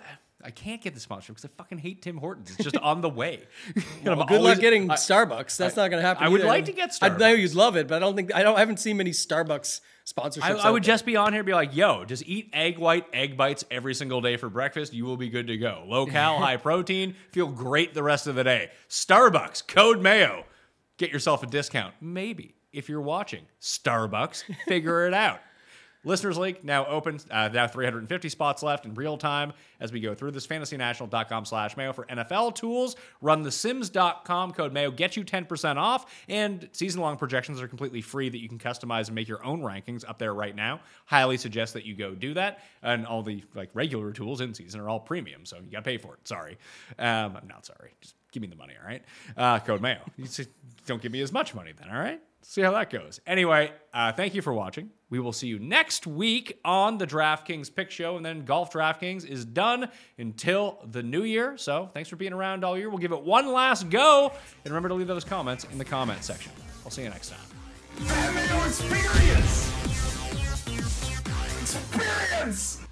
I- I can't get the sponsorship because I fucking hate Tim Hortons. It's just on the way. *laughs* Well, good always- luck getting I- Starbucks. That's not going to happen. I would either. like to get Starbucks. I know you'd love it, but I don't think I don't. I haven't seen many Starbucks sponsorships. I, I would there. just be on here and be like, yo, just eat egg white egg bites every single day for breakfast. You will be good to go. Low cal, *laughs* high protein, feel great the rest of the day. Starbucks, code Mayo. Get yourself a discount. Maybe. If you're watching, Starbucks, figure it out. Listeners League now open, uh, now 350 spots left in real time as we go through this. FantasyNational.com slash Mayo for NFL tools. Run the Sims.com code Mayo. Get you 10% off. And season long projections are completely free that you can customize and make your own rankings up there right now. Highly suggest that you go do that. And all the like regular tools in season are all premium, so you got to pay for it. Sorry. Um, I'm not sorry. Just give me the money, all right? Uh, code Mayo. Don't give me as much money then, all right? See how that goes. Anyway, uh, thank you for watching. We will see you next week on the DraftKings Pick Show, and then Golf DraftKings is done until the new year. So thanks for being around all year. We'll give it one last go, and remember to leave those comments in the comment section. I'll see you next time. Experience. Experience.